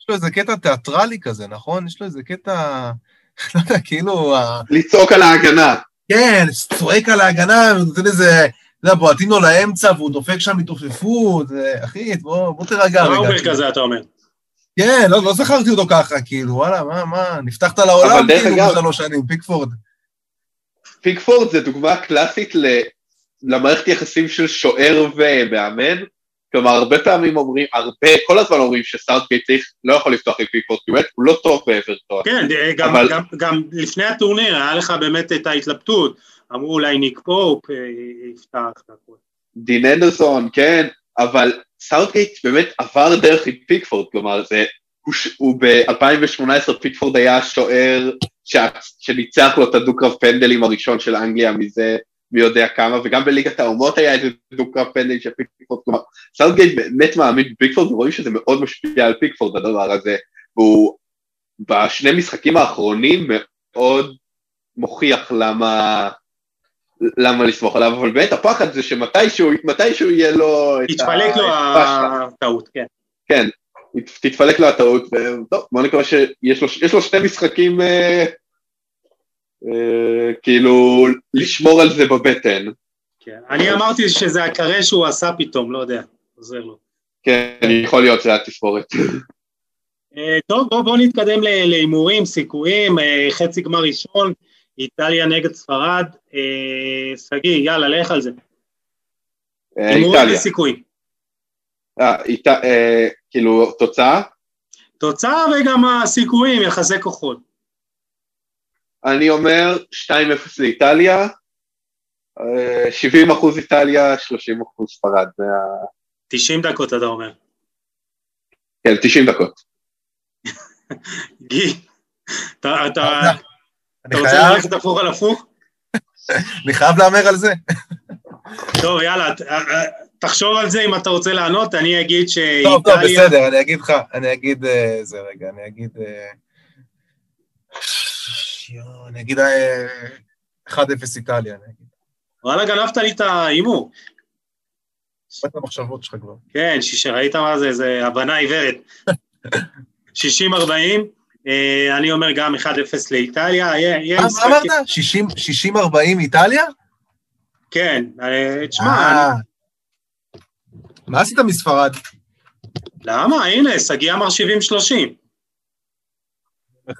יש לו איזה קטע תיאטרלי כזה, נכון? יש לו איזה קטע... לא יודע, כאילו... לצעוק על ההגנה. כן, צועק על ההגנה, ונותן איזה... אתה יודע, בועטים לו לאמצע, והוא דופק שם התעופפות, אחי, בוא תירגע רגע. ראובר כזה, אתה אומר. כן, לא, לא זכרתי אותו ככה, כאילו, וואלה, מה, מה, נפתחת לעולם כאילו בשלוש שנים, פיקפורד. פיקפורד זה דוגמה קלאסית למערכת יחסים של שוער ומאמן, כלומר, הרבה פעמים אומרים, הרבה, כל הזמן אומרים שסאוטגייט צריך, לא יכול לפתוח עם פיקפורד, כי הוא לא טוב באברטון. כן, גם, אבל... גם, גם לפני הטורניר היה לך באמת את ההתלבטות, אמרו אולי ניק פופ אה, יפתח את הכל. דין הנדרסון, כן, אבל סאוטגייט באמת עבר דרך עם פיקפורד, כלומר, זה, הוא, הוא ב-2018 פיקפורד היה שוער שניצח לו את הדו-קרב פנדלים הראשון של אנגליה מזה מי יודע כמה, וגם בליגת האומות היה איזה דו-קרב פנדלים של פיקפורד, כלומר, סאוטגייט באמת מאמין בפיקפורד, ורואים שזה מאוד משפיע על פיקפורד הדבר הזה, והוא בשני משחקים האחרונים מאוד מוכיח למה, למה לסמוך עליו, אבל באמת הפחד זה שמתישהו, מתישהו יהיה לו את ה... יתפלק לו הטעות, כן. כן, תתפלק לו הטעות, וטוב, בוא נקווה שיש לו, לו שני משחקים אה, כאילו לשמור על זה בבטן. כן, אני אמרתי שזה הקרה שהוא עשה פתאום, לא יודע, עוזר לו. כן, יכול להיות שזה התספורת. אה, טוב, בואו בוא נתקדם להימורים, סיכויים, אה, חצי גמר ראשון, איטליה נגד ספרד. אה, שגיא, יאללה, לך על זה. הימורים וסיכויים. כאילו, תוצאה? תוצאה וגם הסיכויים, יחסי כוחות. אני אומר 2-0 לאיטליה, 70 אחוז איטליה, 30 אחוז ספרד. 90 דקות אתה אומר. כן, 90 דקות. גי, אתה רוצה ללכת הפוך על הפוך? אני חייב להמר על זה. טוב, יאללה, תחשוב על זה אם אתה רוצה לענות, אני אגיד שאיטליה... טוב, טוב, בסדר, אני אגיד לך, אני אגיד אה, רגע, אני אגיד... אני אגיד 1-0 אה, איטליה, אני אגיד. וואלה, גנבת לי את ההימור. את המחשבות שלך כבר. כן, שראית מה זה, זה הבנה עיוורת. 60-40, אה, אני אומר גם 1-0 לאיטליה. מה אמרת? 60-40 איטליה? כן, אה, תשמע... מה עשית מספרד? למה? הנה, שגיא אמר 70-30. 50-50.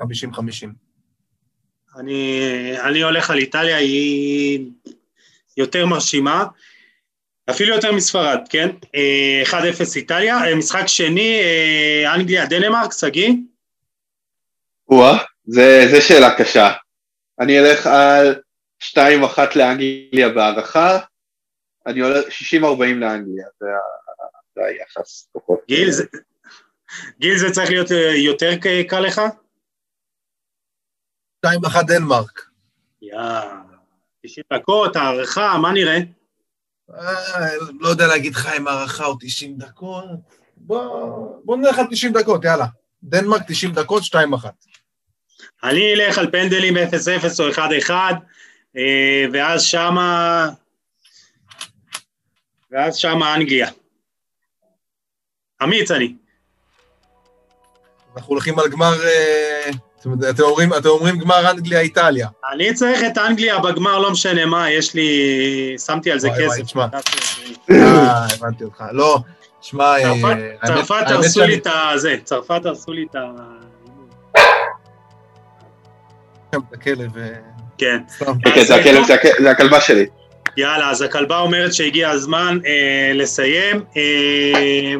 אני, אני הולך על איטליה, היא יותר מרשימה, אפילו יותר מספרד, כן? 1-0 אה, איטליה, אה, משחק שני, אה, אנגליה, דנמרק, שגיא? וואה, זה שאלה קשה. אני אלך על 2-1 לאנגליה בהערכה, אני הולך 60-40 לאנגליה, זה, זה היחס. גיל, זה, גיל, זה צריך להיות יותר קל לך? 2-1 דנמרק. יאה, 90 דקות, הערכה, מה נראה? אה, לא יודע להגיד לך אם הערכה או 90 דקות. בוא נלך על 90 דקות, יאללה. דנמרק 90 דקות, 2-1. אני אלך על פנדלים 0-0 או 1-1, אה, ואז שמה... ואז שמה אנגליה. אמיץ אני. אנחנו הולכים על גמר... אתם אומרים, אתם אומרים גמר אנגליה-איטליה. אני צריך את אנגליה בגמר, לא משנה מה, יש לי... שמתי על זה כסף. תשמע. אה, הבנתי אותך. לא, שמע... אה, צרפת הרסו לי את זה, צרפת הרסו לי את ה... הכלב. אה, כן. כן, זה הכלבה שלי. יאללה, אז הכלבה אומרת שהגיע הזמן אה, לסיים. אה,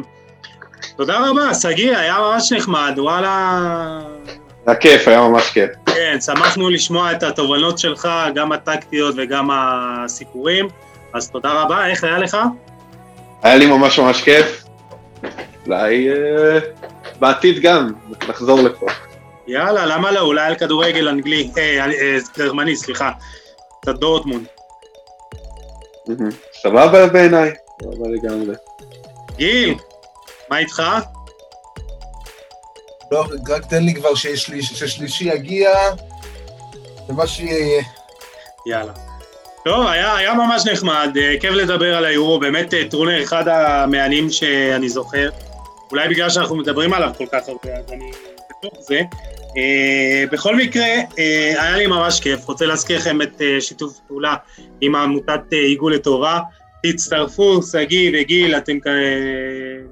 תודה רבה, שגיא, היה ממש נחמד, וואלה... היה כיף, היה ממש כיף. כן, שמחנו לשמוע את התובנות שלך, גם הטקטיות וגם הסיפורים, אז תודה רבה, איך היה לך? היה לי ממש ממש כיף. אולי אה, בעתיד גם, נחזור לפה. יאללה, למה לא? אולי על כדורגל אנגלי, אה, אה, גרמני, סליחה. קצת דורטמונד. סבבה בעיניי, סבבה לגמרי. גיל, מה איתך? לא, רק תן לי כבר ששלישי יגיע, ומה שיהיה יאללה. טוב, היה, היה ממש נחמד, אה, כיף לדבר על היורו, באמת אה, טרונר אחד המהנים שאני זוכר, אולי בגלל שאנחנו מדברים עליו כל כך הרבה, אז אני בתוך זה. Uh, בכל מקרה, uh, היה לי ממש כיף, רוצה להזכיר לכם את uh, שיתוף פעולה עם עמותת עיגול לטובה, תצטרפו, שגיא וגיל, אתם,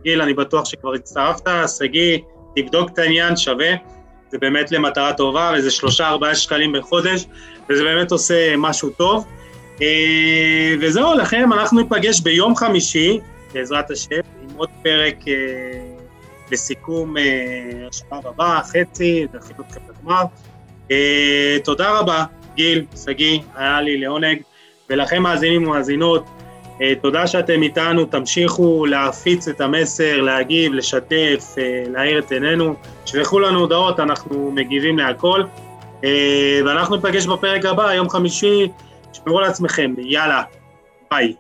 גיל, אני בטוח שכבר הצטרפת, שגיא, תבדוק את העניין, שווה, זה באמת למטרה טובה, וזה שלושה ארבעה שקלים בחודש, וזה באמת עושה משהו טוב. אה, וזהו לכם, אנחנו ניפגש ביום חמישי, בעזרת השם, עם עוד פרק לסיכום השלב הבא, חצי, דחית אתכם לגמר. תודה רבה, גיל, שגיא, היה לי לעונג, ולכם מאזינים ומאזינות, תודה שאתם איתנו, תמשיכו להפיץ את המסר, להגיב, לשתף, להאיר את עינינו, שלחו לנו הודעות, אנחנו מגיבים להכל. ואנחנו ניפגש בפרק הבא, יום חמישי, שמרו על עצמכם, יאללה, ביי.